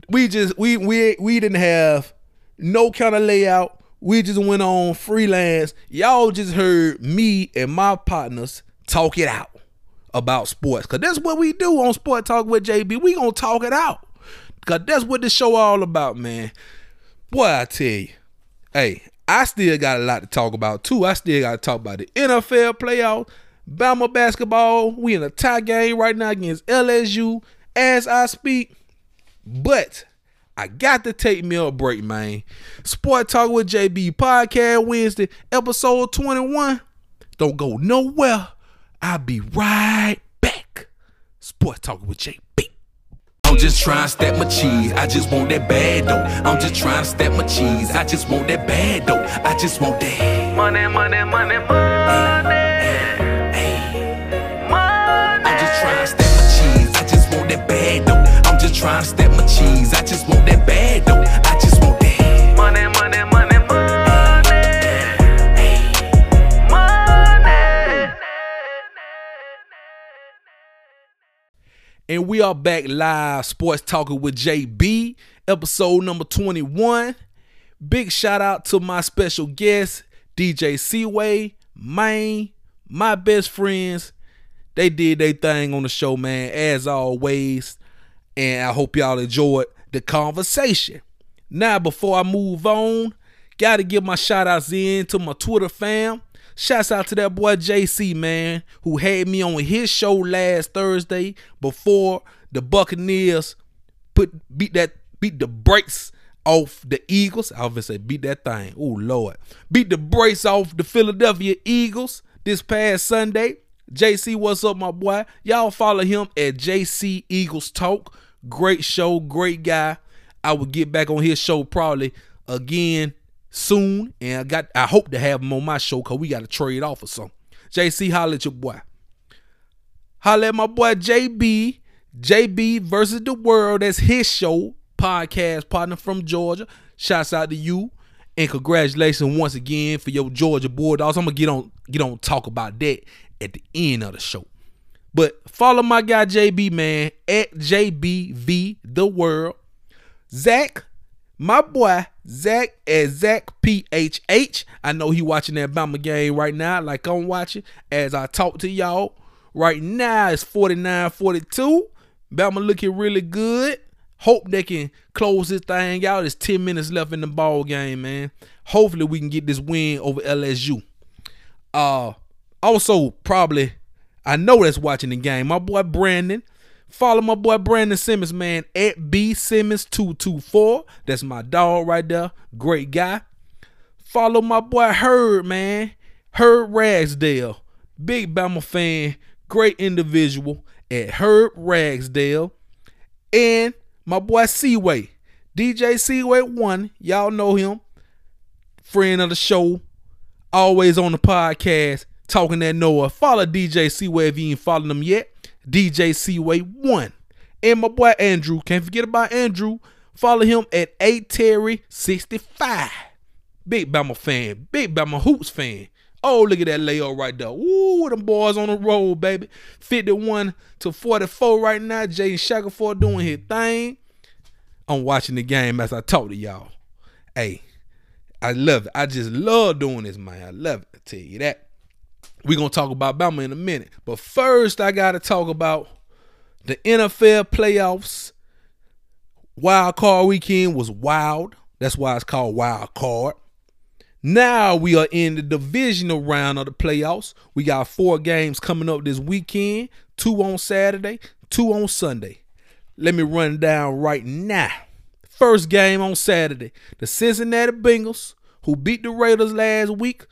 we just we we we didn't have no kind of layout. We just went on freelance. Y'all just heard me and my partners talk it out about sports. Cause that's what we do on Sport Talk with JB. We gonna talk it out. Cause that's what the show all about, man. Boy, I tell you. Hey, I still got a lot to talk about too. I still got to talk about the NFL playoffs, Bama basketball. We in a tie game right now against LSU as I speak. But I got to take me a break, man. Sport Talk with JB Podcast Wednesday, episode 21. Don't go nowhere. I'll be right back. Sport Talk with JB. I'm just trying to step my cheese. I just want that bad though. I'm just trying to step my cheese. I just want that bad though. I just want that. Money, money, money, money. I'm just trying to stack my cheese. I just want that bad though. I'm just trying to stack I just want that bad though. I just want that. Money, money, money, money. Money. And we are back live, Sports Talking with JB, episode number 21. Big shout out to my special guest, DJ C-Way, Mane, my best friends. They did their thing on the show, man, as always. And I hope y'all enjoyed the conversation. Now, before I move on, gotta give my shout outs in to my Twitter fam. Shouts out to that boy JC, man, who had me on his show last Thursday before the Buccaneers put beat that beat the brakes off the Eagles. I gonna say beat that thing. Oh Lord. Beat the brakes off the Philadelphia Eagles this past Sunday. JC, what's up, my boy? Y'all follow him at JC Eagles Talk. Great show, great guy. I will get back on his show probably again soon. And I got I hope to have him on my show because we got to trade off or something. JC, holla at your boy. Holla at my boy JB. JB versus the world. That's his show. Podcast partner from Georgia. Shouts out to you. And congratulations once again for your Georgia Bulldogs. I'm gonna get on get on talk about that at the end of the show. But follow my guy JB man at JBV the world. Zach, my boy Zach at Zach PHH. I know he watching that Bama game right now, like I'm watching. As I talk to y'all, right now it's 49-42. Bama looking really good. Hope they can close this thing out. It's 10 minutes left in the ball game, man. Hopefully we can get this win over LSU. Uh also probably I know that's watching the game. My boy Brandon. Follow my boy Brandon Simmons, man, at B Simmons224. That's my dog right there. Great guy. Follow my boy Herb, man. Herb Ragsdale. Big Bama fan. Great individual at Herb Ragsdale. And my boy C-Way. DJ C-Way 1. Y'all know him. Friend of the show. Always on the podcast. Talking that Noah. Follow DJ C-Way if you ain't following him yet. DJ C-Way 1. And my boy Andrew. Can't forget about Andrew. Follow him at A Terry 65. Big Bama fan. Big Bama Hoops fan. Oh, look at that layout right there. Ooh, them boys on the road, baby. 51 to 44 right now. Jay Shackelford doing his thing. I'm watching the game as I talk to y'all. Hey, I love it. I just love doing this, man. I love it. I tell you that. We're going to talk about Bama in a minute. But first, I got to talk about the NFL playoffs. Wild card weekend was wild. That's why it's called wild card. Now we are in the divisional round of the playoffs. We got four games coming up this weekend two on Saturday, two on Sunday. Let me run down right now. First game on Saturday the Cincinnati Bengals, who beat the Raiders last week,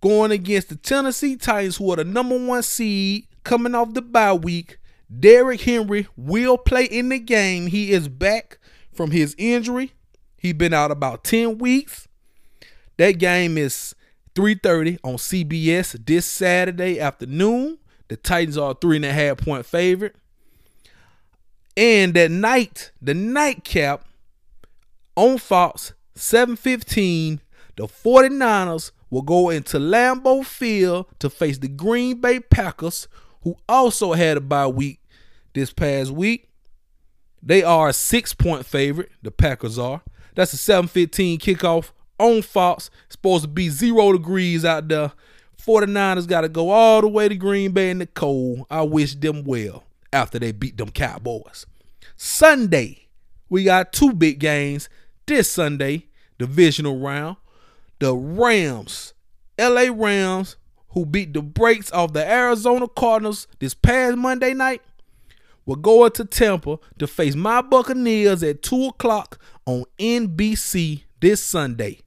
going against the Tennessee Titans, who are the number one seed coming off the bye week. Derrick Henry will play in the game. He is back from his injury. He's been out about 10 weeks. That game is 3:30 on CBS this Saturday afternoon. The Titans are a three and a half point favorite. And that night, the nightcap on Fox, 7:15, the 49ers will go into Lambeau Field to face the Green Bay Packers, who also had a bye week this past week. They are a six point favorite. The Packers are. That's a 7:15 kickoff on Fox. It's supposed to be zero degrees out there. 49ers got to go all the way to Green Bay in the cold. I wish them well after they beat them Cowboys. Sunday, we got two big games this Sunday, divisional round. The Rams, LA Rams, who beat the brakes off the Arizona Cardinals this past Monday night, will go to Tampa to face my Buccaneers at 2 o'clock on NBC this Sunday.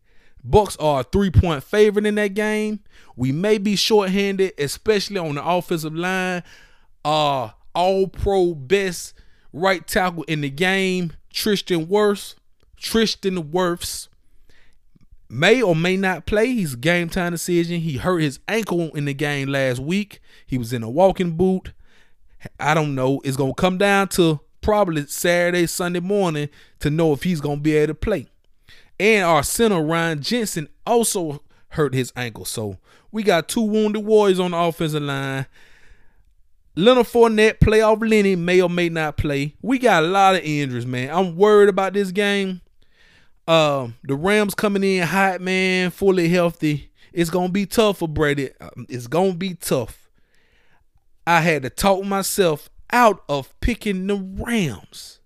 Bucks are a three-point favorite in that game. We may be shorthanded, especially on the offensive line. Uh all pro best right tackle in the game, Tristan Wirfs. Tristan Wirfs may or may not play. He's a game time decision. He hurt his ankle in the game last week. He was in a walking boot. I don't know. It's gonna come down to probably Saturday, Sunday morning to know if he's gonna be able to play. And our center Ryan Jensen also hurt his ankle. So we got two wounded warriors on the offensive line. Leonard Fournette, playoff Lenny, may or may not play. We got a lot of injuries, man. I'm worried about this game. Um, the Rams coming in hot, man, fully healthy. It's gonna be tough for Brady. Um, It's gonna be tough. I had to talk myself out of picking the Rams.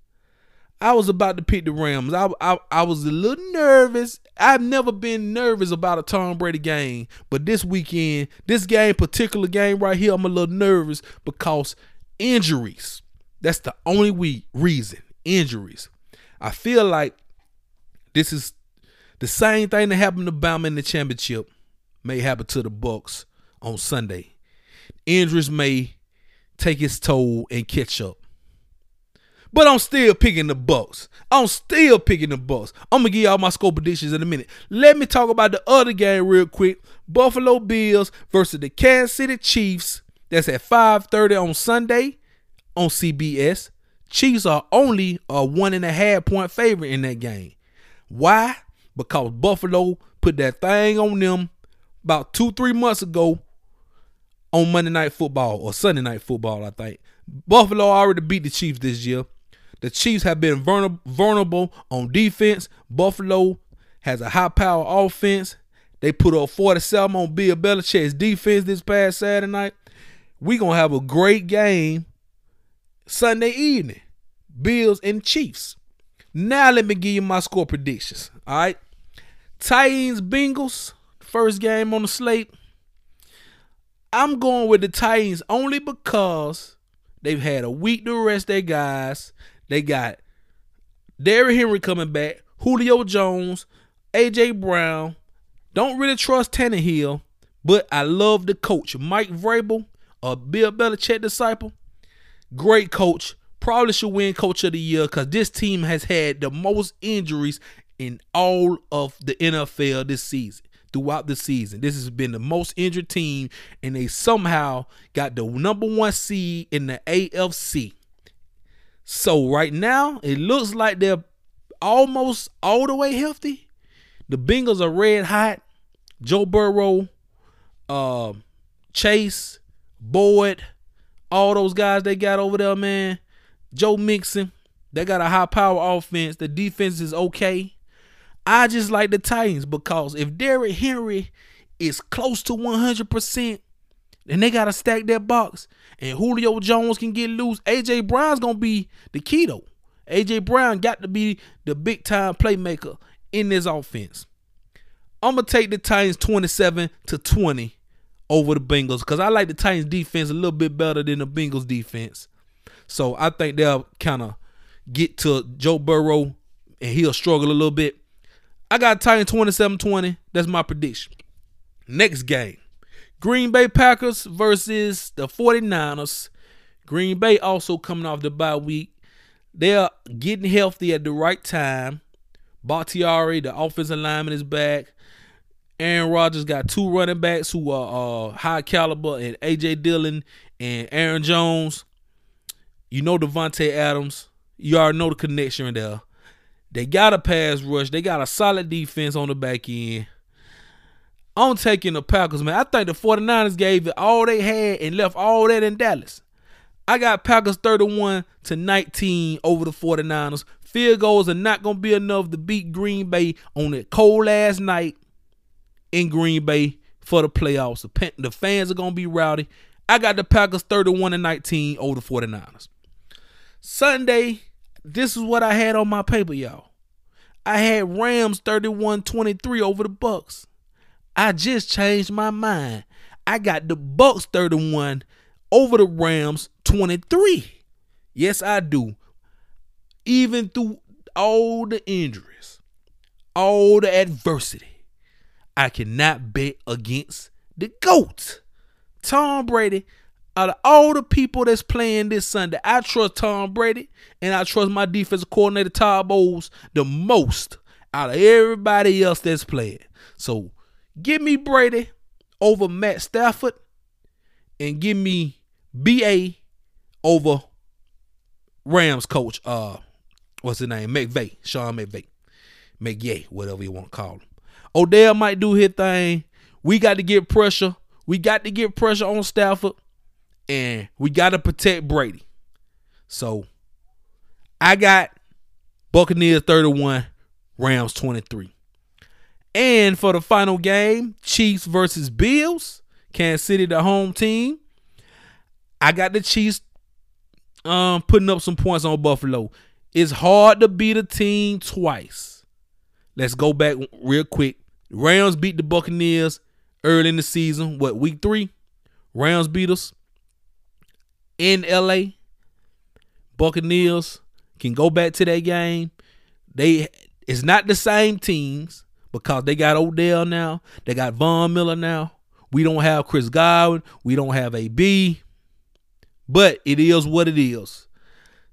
I was about to pick the Rams. I, I I was a little nervous. I've never been nervous about a Tom Brady game, but this weekend, this game, particular game right here, I'm a little nervous because injuries. That's the only we reason. Injuries. I feel like this is the same thing that happened to Bama in the championship may happen to the Bucks on Sunday. Injuries may take its toll and catch up. But I'm still picking the Bucks. I'm still picking the Bucks. I'm gonna give y'all my score predictions in a minute. Let me talk about the other game real quick. Buffalo Bills versus the Kansas City Chiefs. That's at 5:30 on Sunday on CBS. Chiefs are only a one and a half point favorite in that game. Why? Because Buffalo put that thing on them about two, three months ago on Monday Night Football or Sunday Night Football, I think. Buffalo already beat the Chiefs this year. The Chiefs have been vulnerable on defense. Buffalo has a high power offense. They put up 47 on Bill Belichick's defense this past Saturday night. We're going to have a great game Sunday evening. Bills and Chiefs. Now let me give you my score predictions. All right. Titans Bengals. First game on the slate. I'm going with the Titans only because they've had a week to rest their guys. They got Derrick Henry coming back, Julio Jones, AJ Brown. Don't really trust Tannehill, but I love the coach, Mike Vrabel, a Bill Belichick disciple. Great coach. Probably should win coach of the year because this team has had the most injuries in all of the NFL this season. Throughout the season, this has been the most injured team, and they somehow got the number one seed in the AFC. So right now, it looks like they're almost all the way healthy. The Bengals are red hot. Joe Burrow, uh, Chase, Boyd, all those guys they got over there, man. Joe Mixon, they got a high power offense. The defense is okay. I just like the Titans because if Derrick Henry is close to 100%, then they got to stack that box. And Julio Jones can get loose. AJ Brown's going to be the key, though. AJ Brown got to be the big time playmaker in this offense. I'm going to take the Titans 27 to 20 over the Bengals because I like the Titans defense a little bit better than the Bengals defense. So I think they'll kind of get to Joe Burrow and he'll struggle a little bit. I got Titans 27 20. That's my prediction. Next game Green Bay Packers versus the 49ers. Green Bay also coming off the bye week. They're getting healthy at the right time. Bakhtiari, the offensive lineman, is back. Aaron Rodgers got two running backs who are uh, high caliber, and AJ Dillon and Aaron Jones. You know Davante Adams. You already know the connection there. They got a pass rush. They got a solid defense on the back end. I'm taking the Packers, man. I think the 49ers gave it all they had and left all that in Dallas. I got Packers 31 to 19 over the 49ers. Field goals are not going to be enough to beat Green Bay on that cold ass night in Green Bay for the playoffs. The fans are going to be rowdy. I got the Packers 31 to 19 over the 49ers. Sunday, this is what I had on my paper, y'all. I had Rams 31-23 over the Bucks. I just changed my mind. I got the Bucks 31 over the Rams 23. Yes, I do. Even through all the injuries, all the adversity, I cannot bet against the GOAT. Tom Brady, out of all the people that's playing this Sunday, I trust Tom Brady and I trust my defensive coordinator Todd Bowles the most out of everybody else that's playing. So give me Brady over Matt Stafford and give me BA over Rams coach, uh, what's his name? McVay, Sean McVay. McYay, whatever you want to call him. Odell might do his thing. We got to get pressure. We got to get pressure on Stafford. And we got to protect Brady. So I got Buccaneers 31, Rams 23. And for the final game, Chiefs versus Bills, Kansas City, the home team. I got the Chiefs um putting up some points on Buffalo. It's hard to beat a team twice. Let's go back real quick. Rams beat the Buccaneers early in the season. What week three? Rams beat us in LA. Buccaneers can go back to that game. They it's not the same teams because they got Odell now. They got Von Miller now. We don't have Chris Godwin. We don't have AB. But it is what it is.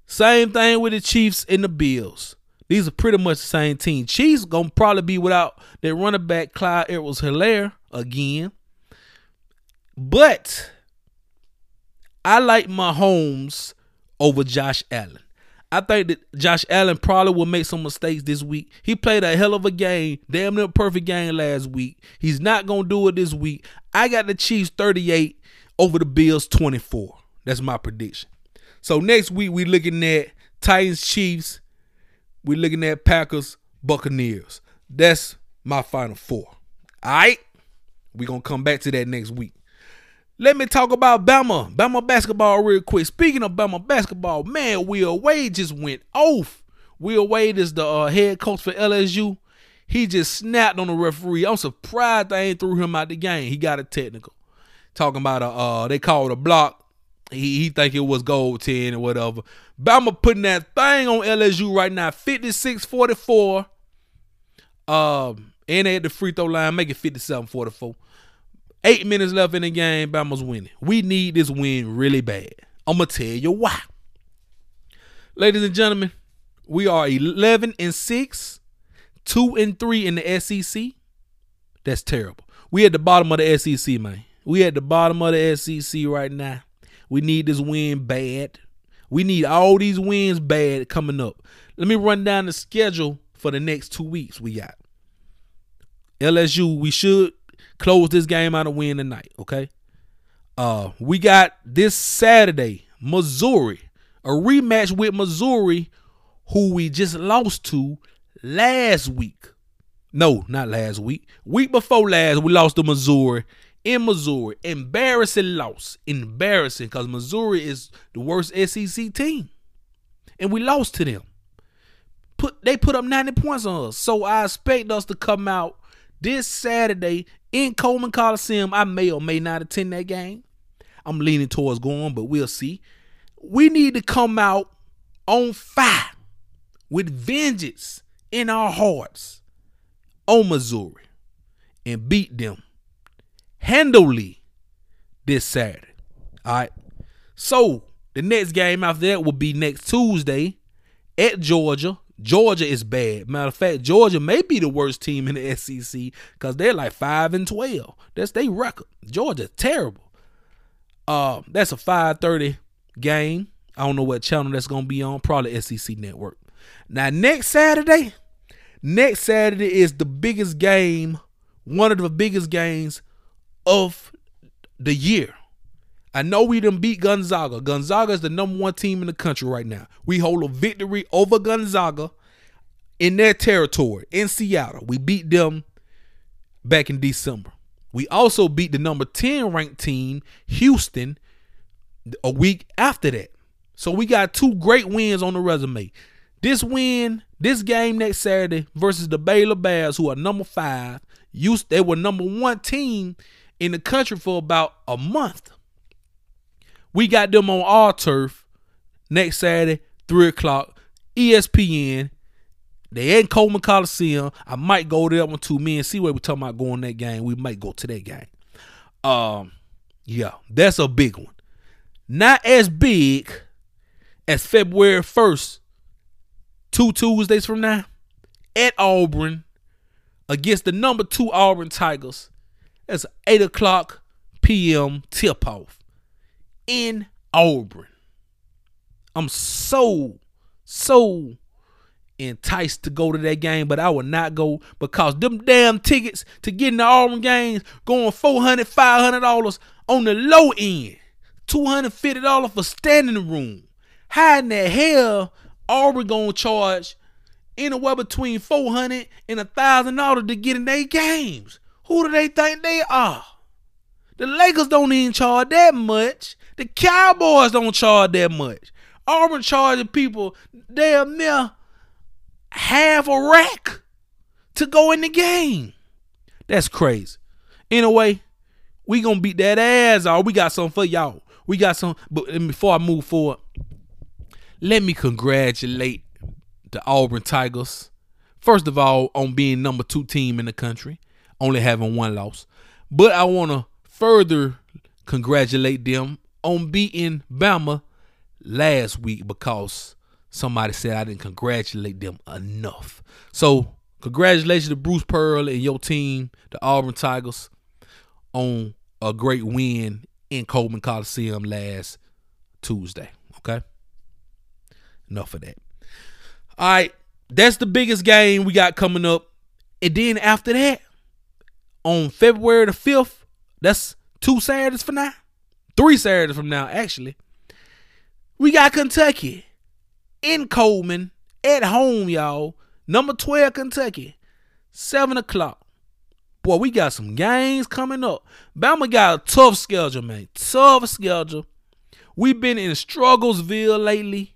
Same thing with the Chiefs and the Bills. These are pretty much the same team. Chiefs gonna probably be without their running back Clyde Edwards Hilaire again. But I like Mahomes over Josh Allen. I think that Josh Allen probably will make some mistakes this week. He played a hell of a game, damn near perfect game last week. He's not gonna do it this week. I got the Chiefs 38 over the Bills 24. That's my prediction. So next week we're looking at Titans Chiefs. We're looking at Packers Buccaneers. That's my final four. All right, we gonna come back to that next week. Let me talk about Bama. Bama basketball real quick. Speaking of Bama basketball, man, Will Wade just went off. Will Wade is the uh, head coach for LSU. He just snapped on the referee. I'm surprised they ain't threw him out the game. He got a technical. Talking about a uh, they called a block. He he think it was goaltend or whatever. Bama putting that thing on LSU right now, 56-44. Um, and they at the free throw line, make it 57-44. Eight minutes left in the game, Bama's winning. We need this win really bad. I'm gonna tell you why. Ladies and gentlemen, we are 11 and 6, 2 and 3 in the SEC. That's terrible. We at the bottom of the SEC, man. We at the bottom of the SEC right now. We need this win bad. We need all these wins bad coming up. Let me run down the schedule for the next two weeks we got. LSU, we should close this game out and win tonight, okay? Uh, we got this Saturday, Missouri, a rematch with Missouri, who we just lost to last week. No, not last week. Week before last, we lost to Missouri in Missouri. Embarrassing loss. Embarrassing because Missouri is the worst SEC team. And we lost to them. Put they put up 90 points on us. So I expect us to come out this Saturday in Coleman Coliseum. I may or may not attend that game. I'm leaning towards going, but we'll see. We need to come out on fire with vengeance in our hearts on Missouri and beat them handily this Saturday. All right. So the next game after that will be next Tuesday at Georgia. Georgia is bad. Matter of fact, Georgia may be the worst team in the SEC because they're like five and twelve. That's their record. Georgia's terrible. Uh, that's a five thirty game. I don't know what channel that's gonna be on. Probably SEC Network. Now next Saturday, next Saturday is the biggest game, one of the biggest games of the year. I know we done beat Gonzaga. Gonzaga is the number one team in the country right now. We hold a victory over Gonzaga in their territory in Seattle. We beat them back in December. We also beat the number 10 ranked team, Houston, a week after that. So we got two great wins on the resume. This win, this game next Saturday versus the Baylor Bears, who are number five. Used they were number one team in the country for about a month. We got them on our turf next Saturday, 3 o'clock, ESPN. They in Coleman Coliseum. I might go there one two me and see where we talking about going that game. We might go to that game. Um, yeah, that's a big one. not as big as February 1st, two Tuesdays from now, at Auburn against the number two Auburn Tigers. That's 8 o'clock p.m. tip off in Auburn. I'm so, so enticed to go to that game, but I will not go because them damn tickets to get in the Auburn games going $400, $500 on the low end. $250 for standing room. How in the hell Auburn gonna charge anywhere between $400 and $1,000 to get in their games? Who do they think they are? The Lakers don't even charge that much. The Cowboys don't charge that much. Auburn charging people damn near half a rack to go in the game. That's crazy. Anyway, we gonna beat that ass. Or we got something for y'all. We got some. But before I move forward, let me congratulate the Auburn Tigers. First of all, on being number two team in the country, only having one loss. But I want to further congratulate them on beating Bama last week because somebody said I didn't congratulate them enough. So, congratulations to Bruce Pearl and your team, the Auburn Tigers, on a great win in Coleman Coliseum last Tuesday. Okay? Enough of that. All right. That's the biggest game we got coming up. And then after that, on February the 5th, that's two Saturdays for now. Three Saturdays from now, actually. We got Kentucky in Coleman at home, y'all. Number 12, Kentucky. 7 o'clock. Boy, we got some games coming up. Bama got a tough schedule, man. Tough schedule. We've been in Strugglesville lately.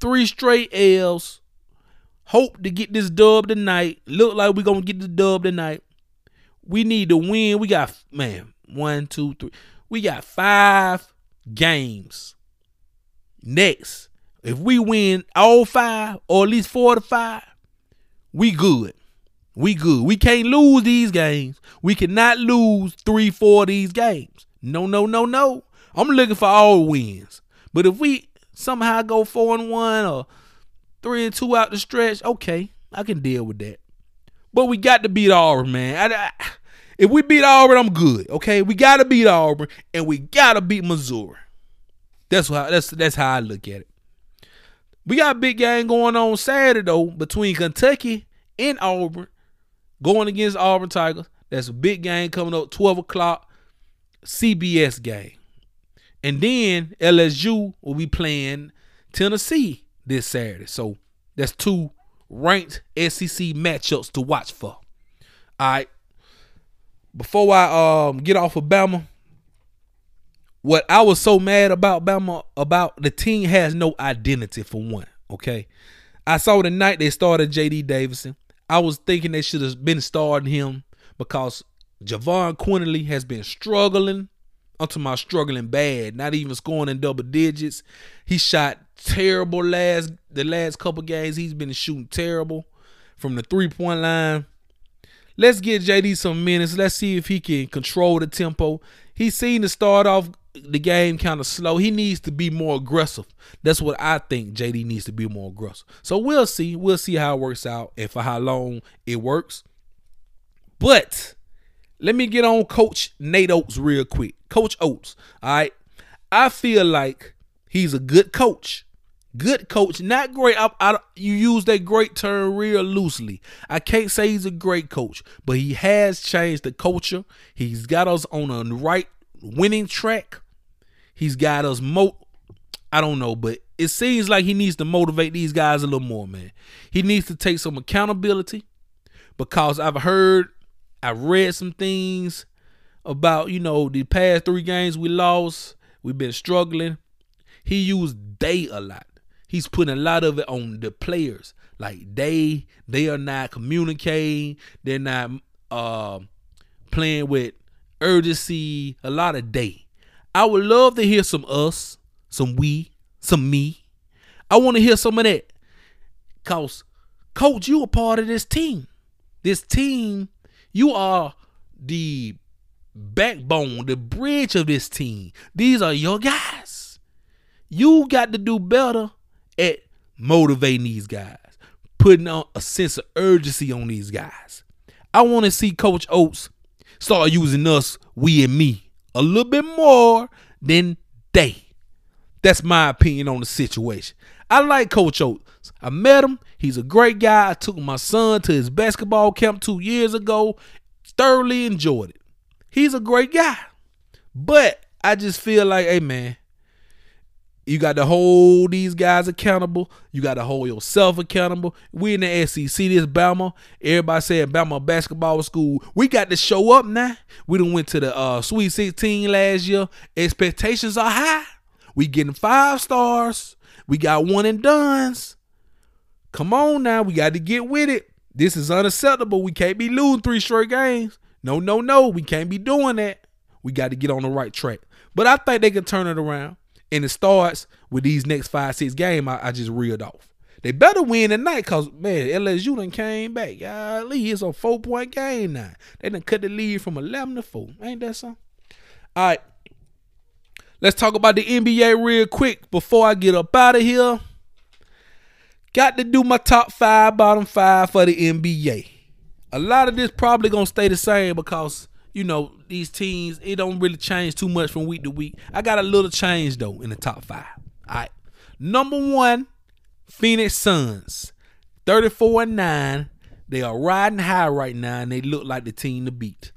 Three straight L's. Hope to get this dub tonight. Look like we're going to get the dub tonight. We need to win. We got, man, one, two, three. We got five games. Next, if we win all five or at least four to five, we good. We good. We can't lose these games. We cannot lose three, four of these games. No, no, no, no. I'm looking for all wins. But if we somehow go four and one or three and two out the stretch, okay, I can deal with that. But we got to beat Auburn, man. I, I, if we beat Auburn, I'm good. Okay, we got to beat Auburn, and we got to beat Missouri. That's how that's that's how I look at it. We got a big game going on Saturday though between Kentucky and Auburn, going against Auburn Tigers. That's a big game coming up, 12 o'clock, CBS game. And then LSU will be playing Tennessee this Saturday. So that's two ranked SEC matchups to watch for. All right. Before I um get off of Bama, what I was so mad about Bama about the team has no identity for one. Okay. I saw the night they started JD Davison. I was thinking they should have been starting him because Jahvon Quinerly has been struggling unto my struggling bad, not even scoring in double digits. He shot terrible last the last couple games. He's been shooting terrible from the three point line. Let's get JD some minutes. Let's see if he can control the tempo. He seemed to start off the game kind of slow. He needs to be more aggressive. That's what I think JD needs to be more aggressive. So we'll see. We'll see how it works out and for how long it works. But let me get on Coach Nate Oats real quick. Coach Oats, all right. I feel like he's a good coach. Good coach, not great. I, I, you use that great term real loosely. I can't say he's a great coach, but he has changed the culture. He's got us on a right winning track. He's got us mo I don't know, but it seems like he needs to motivate these guys a little more, man. He needs to take some accountability because I've heard, I've read some things about, you know, the past three games we lost. We've been struggling. He used they a lot. He's putting a lot of it on the players. Like they, they are not communicating. They're not uh, playing with urgency. A lot of they. I would love to hear some us, some we, some me. I want to hear some of that. Cause coach, you a part of this team. This team, you are the backbone, the bridge of this team. These are your guys. You got to do better at motivating these guys, putting on a sense of urgency on these guys. I want to see Coach Oats start using us, we and me, a little bit more than they. That's my opinion on the situation. I like Coach Oats. I met him. He's a great guy. I took my son to his basketball camp two years ago. Thoroughly enjoyed it. He's a great guy. But I just feel like, hey man, you got to hold these guys accountable. You got to hold yourself accountable. We in the SEC, this Bama. Everybody saying Bama basketball school. We got to show up now. We done went to the uh, Sweet 16 last year. Expectations are high. We getting five stars. We got one and duns. Come on now. We got to get with it. This is unacceptable. We can't be losing three straight games. No, no, no. We can't be doing that. We got to get on the right track. But I think they can turn it around. And it starts with these next five, six game I, I just reeled off. They better win tonight because, man, LSU done came back. Golly, it's a four point game now. They done cut the lead from 11 to 4. Ain't that something? All right. Let's talk about the NBA real quick before I get up out of here. Got to do my top five, bottom five for the NBA. A lot of this probably gonna stay the same because you know these teams it don't really change too much from week to week. I got a little change though in the top five. All right, number one, Phoenix Suns, thirty-four and nine. They are riding high right now, and they look like the team to beat.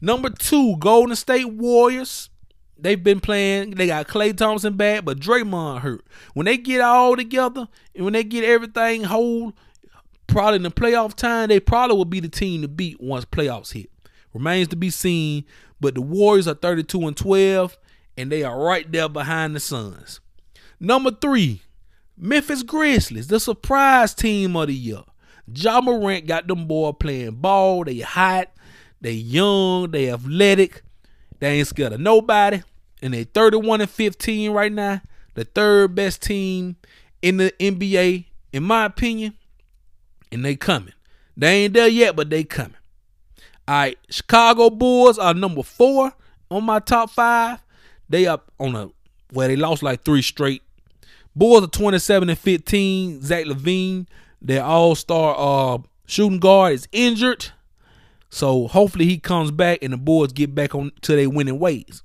Number two, Golden State Warriors. They've been playing. They got Klay Thompson back, but Draymond hurt. When they get all together and when they get everything whole, probably in the playoff time, they probably will be the team to beat once playoffs hit. Remains to be seen. But the Warriors are 32 and 12, and they are right there behind the Suns. Number three, Memphis Grizzlies, the surprise team of the year. Ja Morant got them boy playing ball. They hot, they young, they athletic. They ain't scared of nobody. And they 31 and 15 right now. The third best team in the NBA, in my opinion. And they coming. They ain't there yet, but they coming. All right, Chicago Bulls are number four on my top five. They up on a well, they lost like three straight. Bulls are 27 and 15. Zach LaVine, their all-star uh, shooting guard, is injured. So hopefully he comes back and the Bulls get back on to their winning ways.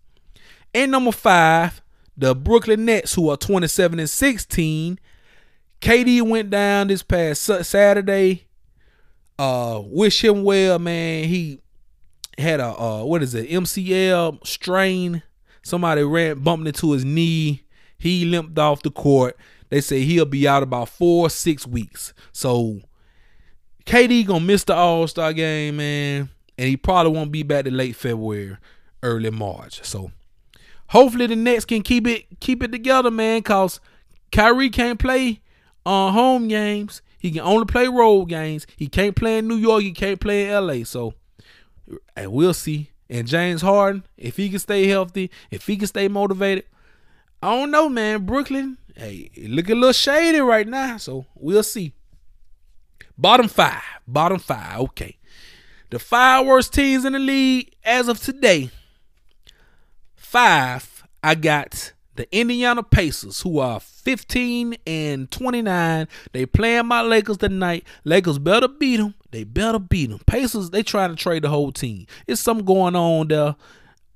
And number five, the Brooklyn Nets, who are 27 and 16. KD went down this past Saturday. Uh, wish him well, man. He had a uh, what is it, MCL strain. Somebody ran bumped into his knee. He limped off the court. They say he'll be out about four six weeks. So KD gonna miss the All Star game, man, and he probably won't be back to late February, early March. So hopefully the Nets can keep it keep it together, man. Cause Kyrie can't play on home games. He can only play road games. He can't play in New York. He can't play in LA. So and we'll see. And James Harden, if he can stay healthy, if he can stay motivated, I don't know, man. Brooklyn, hey, look a little shady right now. So we'll see. Bottom five. Bottom five. Okay. The five worst teams in the league as of today. Five, I got the Indiana Pacers, who are 15 and 29. They playing my Lakers tonight. Lakers better beat them. They better beat them. Pacers, they trying to trade the whole team. It's something going on there.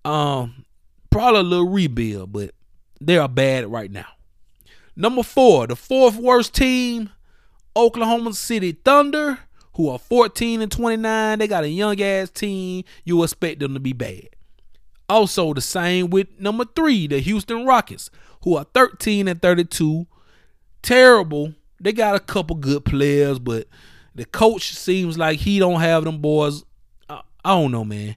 Um, probably a little rebuild, but they are bad right now. Number four, the fourth worst team, Oklahoma City Thunder, who are 14 and 29. They got a young ass team. You expect them to be bad. Also, the same with number three, the Houston Rockets, who are 13 and 32. Terrible. They got a couple good players, but the coach seems like he don't have them boys. I, I don't know, man.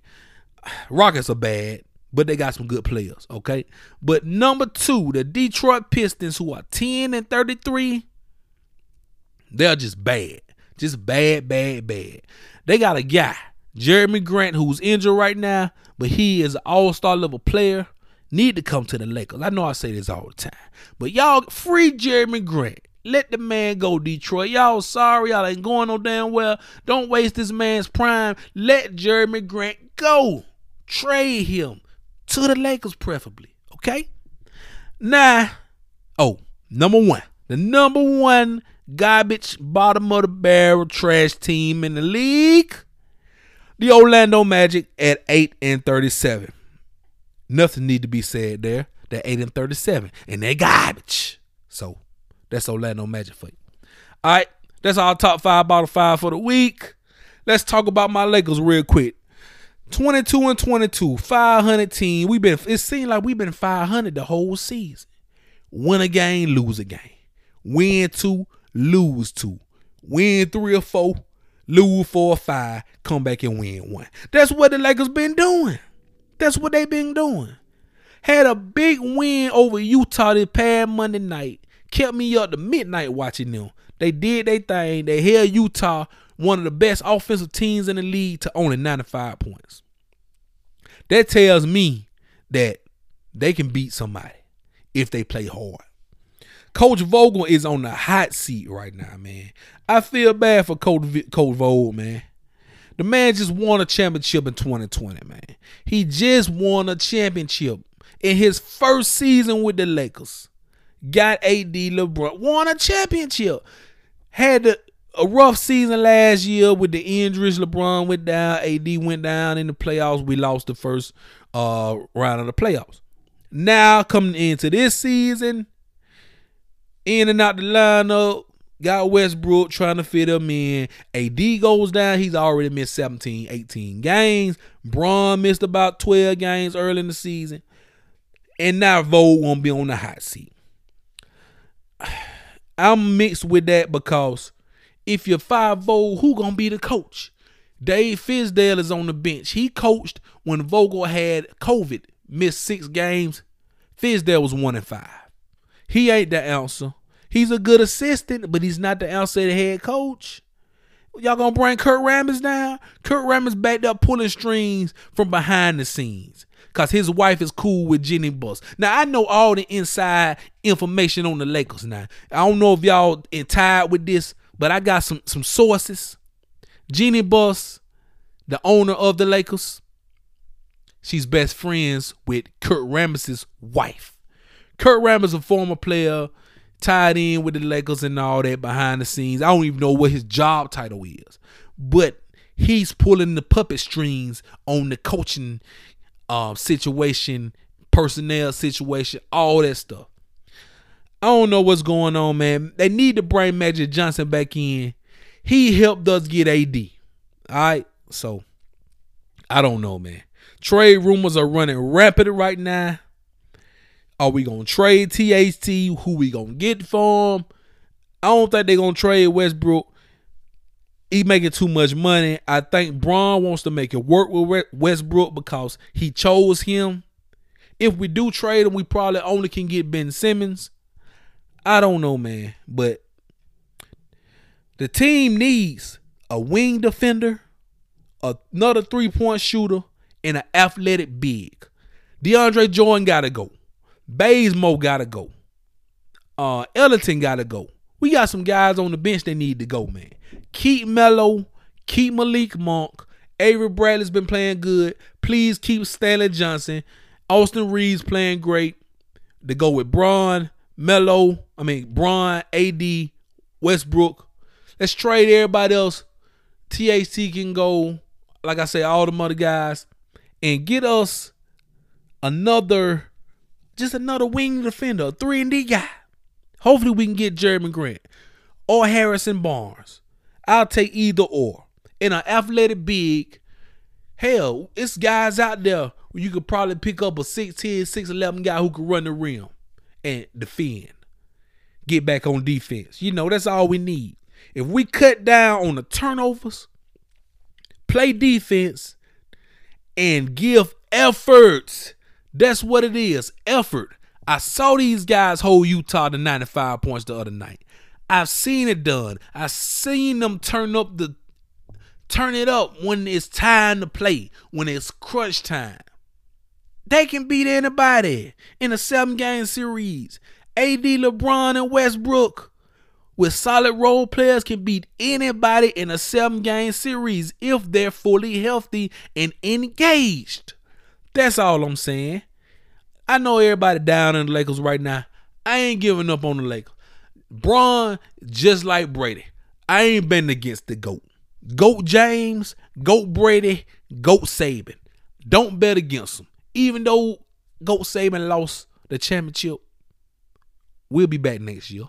Rockets are bad, but they got some good players, okay? But number two, the Detroit Pistons, who are 10 and 33, they're just bad. Just bad, bad, bad. They got a guy, Jerami Grant, who's injured right now, but he is an all-star level player. Need to come to the Lakers. I know I say this all the time. But y'all free Jerami Grant. Let the man go, Detroit. Y'all sorry, y'all ain't going no damn well. Don't waste this man's prime. Let Jerami Grant go. Trade him to the Lakers, preferably. Okay? Now, Oh, number one. The number one garbage, bottom of the barrel trash team in the league. The Orlando Magic at 8 and 37. Nothing need to be said there. They're 8 and 37. And they're garbage. So that's Orlando Magic for you. All right. That's our top five bottle five for the week. Let's talk about my Lakers real quick. 22 and 22, 500 team. We've been it seemed like we've been 500 the whole season. Win a game, lose a game. Win two, lose two. Win three or four, lose four or five, come back and win one. That's what the Lakers been doing. That's what they been doing. Had a big win over Utah this past Monday night. Kept me up to midnight watching them. They did their thing. They held Utah, one of the best offensive teams in the league, to only 95 points. That tells me that they can beat somebody if they play hard. Coach Vogel is on the hot seat right now, man. I feel bad for Coach, V- Coach Vogel, man. The man just won a championship in 2020, man. He just won a championship in his first season with the Lakers. Got AD LeBron, won a championship. Had a, rough season last year with the injuries. LeBron went down, AD went down in the playoffs. We lost the first uh, round of the playoffs. Now coming into this season, in and out the lineup. Got Westbrook trying to fit him in. AD goes down. He's already missed 17, 18 games. Bron missed about 12 games early in the season. And now Vogue won't be on the hot seat. I'm mixed with that because if you're five Vogue, who gonna be the coach? Dave Fizdale is on the bench. He coached when Vogel had COVID, missed six games. Fizdale was one and five. He ain't the answer. He's a good assistant, but he's not the answer the head coach. Y'all gonna bring Kurt Rambis down? Kurt Rambis backed up pulling strings from behind the scenes. Cause his wife is cool with Jeanie Buss. Now I know all the inside information on the Lakers now. I don't know if y'all tied with this, but I got some some sources. Jeanie Buss, the owner of the Lakers, she's best friends with Kurt Rambis' wife. Kurt Rambis a former player, tied in with the Lakers and all that behind the scenes. I don't even know what his job title is, but he's pulling the puppet strings on the coaching um, situation, personnel situation, all that stuff. I don't know what's going on, man. They need to bring Magic Johnson back in. He helped us get AD. All right, so I don't know, man. Trade rumors are running rapid right now. Are we gonna trade THT? Who we gonna get for him? I don't think they're gonna trade Westbrook. He making too much money. I think Bron wants to make it work with Westbrook because he chose him. If we do trade him, we probably only can get Ben Simmons. I don't know, man, but the team needs a wing defender, another three point shooter, and an athletic big. DeAndre Jordan gotta go. Bazemore gotta go. Uh, Ellington gotta go. We got some guys on the bench that need to go, man. Keep Melo, keep Malik Monk. Avery Bradley's been playing good. Please keep Stanley Johnson. Austin Reaves playing great. To go with Bron, Melo, I mean Bron, AD, Westbrook. Let's trade everybody else. THT can go, like I say, all the other guys, and get us another, just another wing defender, a three and D guy. Hopefully we can get Jerami Grant or Harrison Barnes. I'll take either or. In an athletic big, hell, it's guys out there where you could probably pick up a 6'10, 6'11 guy who could run the rim and defend. Get back on defense. You know, that's all we need. If we cut down on the turnovers, play defense, and give efforts, that's what it is. Effort. I saw these guys hold Utah to 95 points the other night. I've seen it done. I've seen them turn up the turn it up when it's time to play, when it's crunch time. They can beat anybody in a seven game series. AD LeBron and Westbrook with solid role players can beat anybody in a seven game series if they're fully healthy and engaged. That's all I'm saying. I know everybody down in the Lakers right now. I ain't giving up on the Lakers. Bron, just like Brady, I ain't been against the GOAT. GOAT James, GOAT Brady, GOAT Saban. Don't bet against them. Even though GOAT Saban lost the championship, we'll be back next year.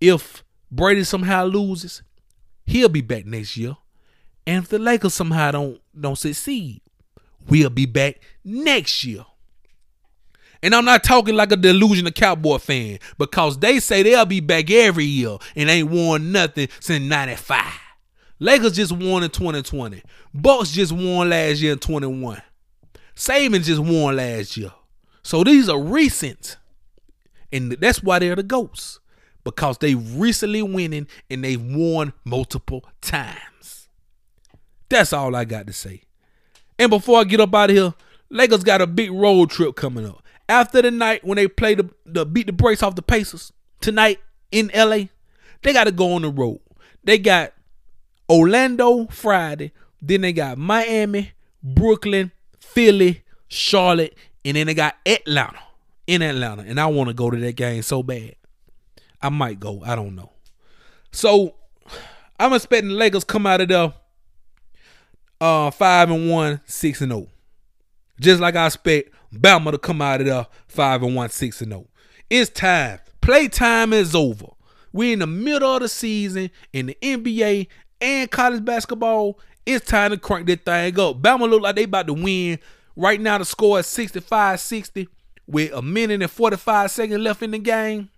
If Brady somehow loses, he'll be back next year. And if the Lakers somehow don't don't succeed, we'll be back next year. And I'm not talking like a delusional cowboy fan because they say they'll be back every year and ain't won nothing since 95. Lakers just won in 2020. Bucks just won last year in 21. Saban just won last year. So these are recent. And that's why they're the GOATs. Because they recently winning and they've won multiple times. That's all I got to say. And before I get up out of here, Lakers got a big road trip coming up. After the night when they play the, the beat the brakes off the Pacers tonight in LA, they got to go on the road. They got Orlando Friday, then they got Miami, Brooklyn, Philly, Charlotte, and then they got Atlanta in Atlanta. And I want to go to that game so bad. I might go. I don't know. So I'm expecting the Lakers come out of there uh five and one, six and oh. Just like I expect Bama to come out of there five and one, six and oh. It's time. Playtime is over. We're in the middle of the season in the NBA and college basketball. It's time to crank that thing up. Bama look like they about to win. Right now the score is 65-60 with a minute and 45 seconds left in the game.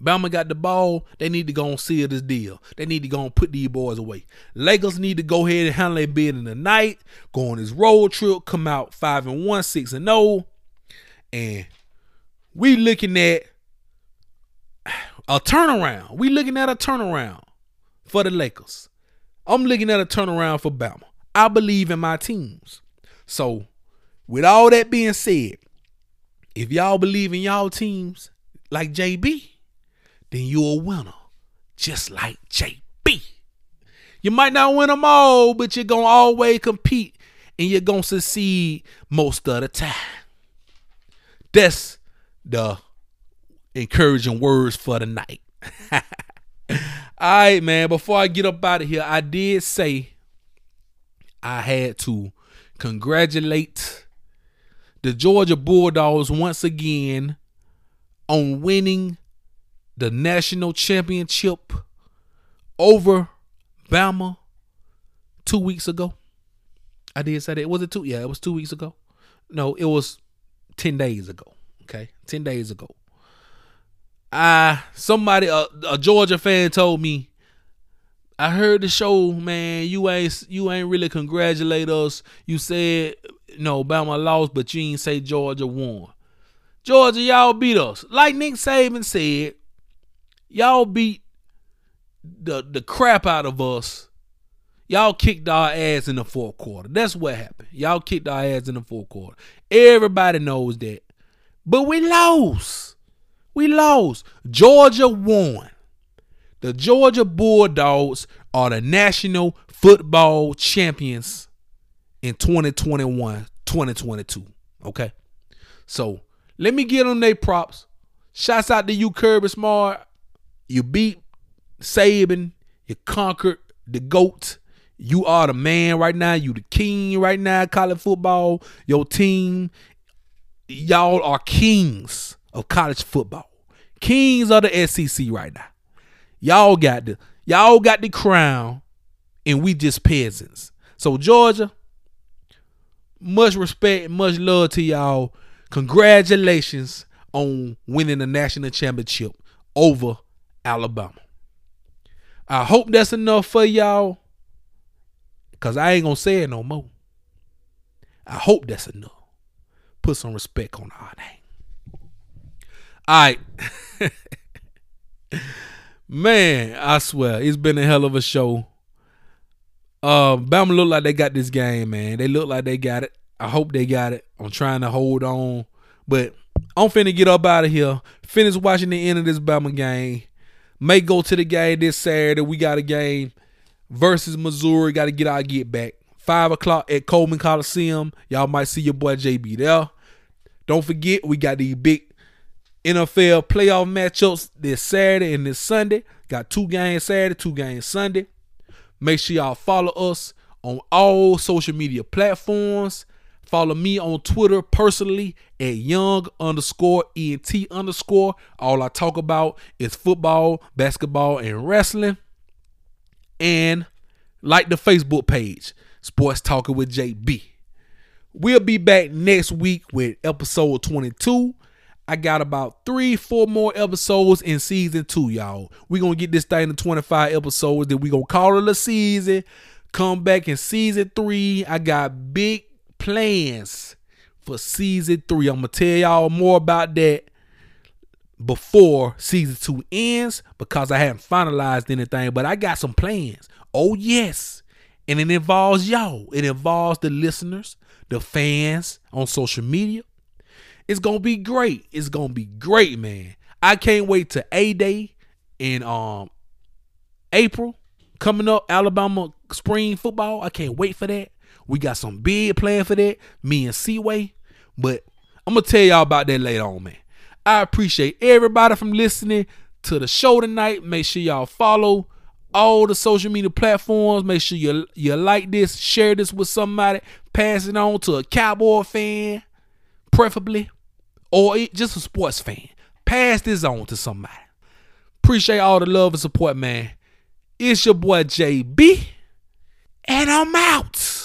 Bama got the ball. They need to go and seal this deal. They need to go and put these boys away. Lakers need to go ahead and handle their bid in the night. Go on this road trip. Come out five and one, six and zero, and we looking at a turnaround. We looking at a turnaround for the Lakers. I'm looking at a turnaround for Bama. I believe in my teams. So, with all that being said, if y'all believe in y'all teams like JB, then you're a winner, just like JB. You might not win them all, but you're going to always compete and you're going to succeed most of the time. That's the encouraging words for the night. all right, man. Before I get up out of here, I did say I had to congratulate the Georgia Bulldogs once again on winning the national championship over Bama two weeks ago. I did say that. Was it two? Yeah, it was two weeks ago. No, it was 10 days ago. Okay. 10 days ago. I somebody a, a Georgia fan told me I heard the show, man. You ain't you ain't really congratulate us. You said no, Bama lost, but you ain't say Georgia won. Georgia, y'all beat us. Like Nick Saban said, y'all beat the the crap out of us. Y'all kicked our ass in the fourth quarter. That's what happened. Y'all kicked our ass in the fourth quarter. Everybody knows that. But we lost. We lost. Georgia won. The Georgia Bulldogs are the national football champions in 2021, 2022. Okay. So let me get on their props. Shouts out to you, Kirby Smart. You beat Saban. You conquered the GOAT. You are the man right now. You the king right now, college football. Your team, y'all are kings of college football. Kings of the SEC right now. Y'all got the y'all got the crown, and we just peasants. So Georgia, much respect, much love to y'all. Congratulations on winning the national championship over Alabama. I hope that's enough for y'all. Cause I ain't gonna say it no more. I hope that's enough. Put some respect on our name. All right. Man, I swear, it's been a hell of a show. Uh, Bama look like they got this game, man. They look like they got it. I hope they got it. I'm trying to hold on. But I'm finna get up out of here. Finish watching the end of this Bama game. May go to the game this Saturday. We got a game versus Missouri. Got to get our get back. Five o'clock at Coleman Coliseum. Y'all might see your boy JB there. Don't forget, we got these big NFL playoff matchups this Saturday and this Sunday. Got two games Saturday, two games Sunday. Make sure y'all follow us on all social media platforms. Follow me on Twitter personally at young underscore ENT underscore. All I talk about is football, basketball, and wrestling. And like the Facebook page, Sports Talking with JB. We'll be back next week with episode 22. I got about three, four more episodes in season two, y'all. we going to get this thing to 25 episodes. Then we going to call it a season. Come back in season three. I got big plans for season three. I'm to tell y'all more about that before season two ends because I haven't finalized anything, but I got some plans. Oh, yes. And it involves y'all, it involves the listeners, the fans on social media. It's gonna be great. It's gonna be great, man. I can't wait to A Day in um April coming up, Alabama spring football. I can't wait for that. We got some big plan for that. Me and C-Way. But I'm gonna tell y'all about that later on, man. I appreciate everybody from listening to the show tonight. Make sure y'all follow all the social media platforms. Make sure you you like this, share this with somebody, pass it on to a cowboy fan, preferably, or just a sports fan. Pass this on to somebody. Appreciate all the love and support, man. It's your boy JB, and I'm out.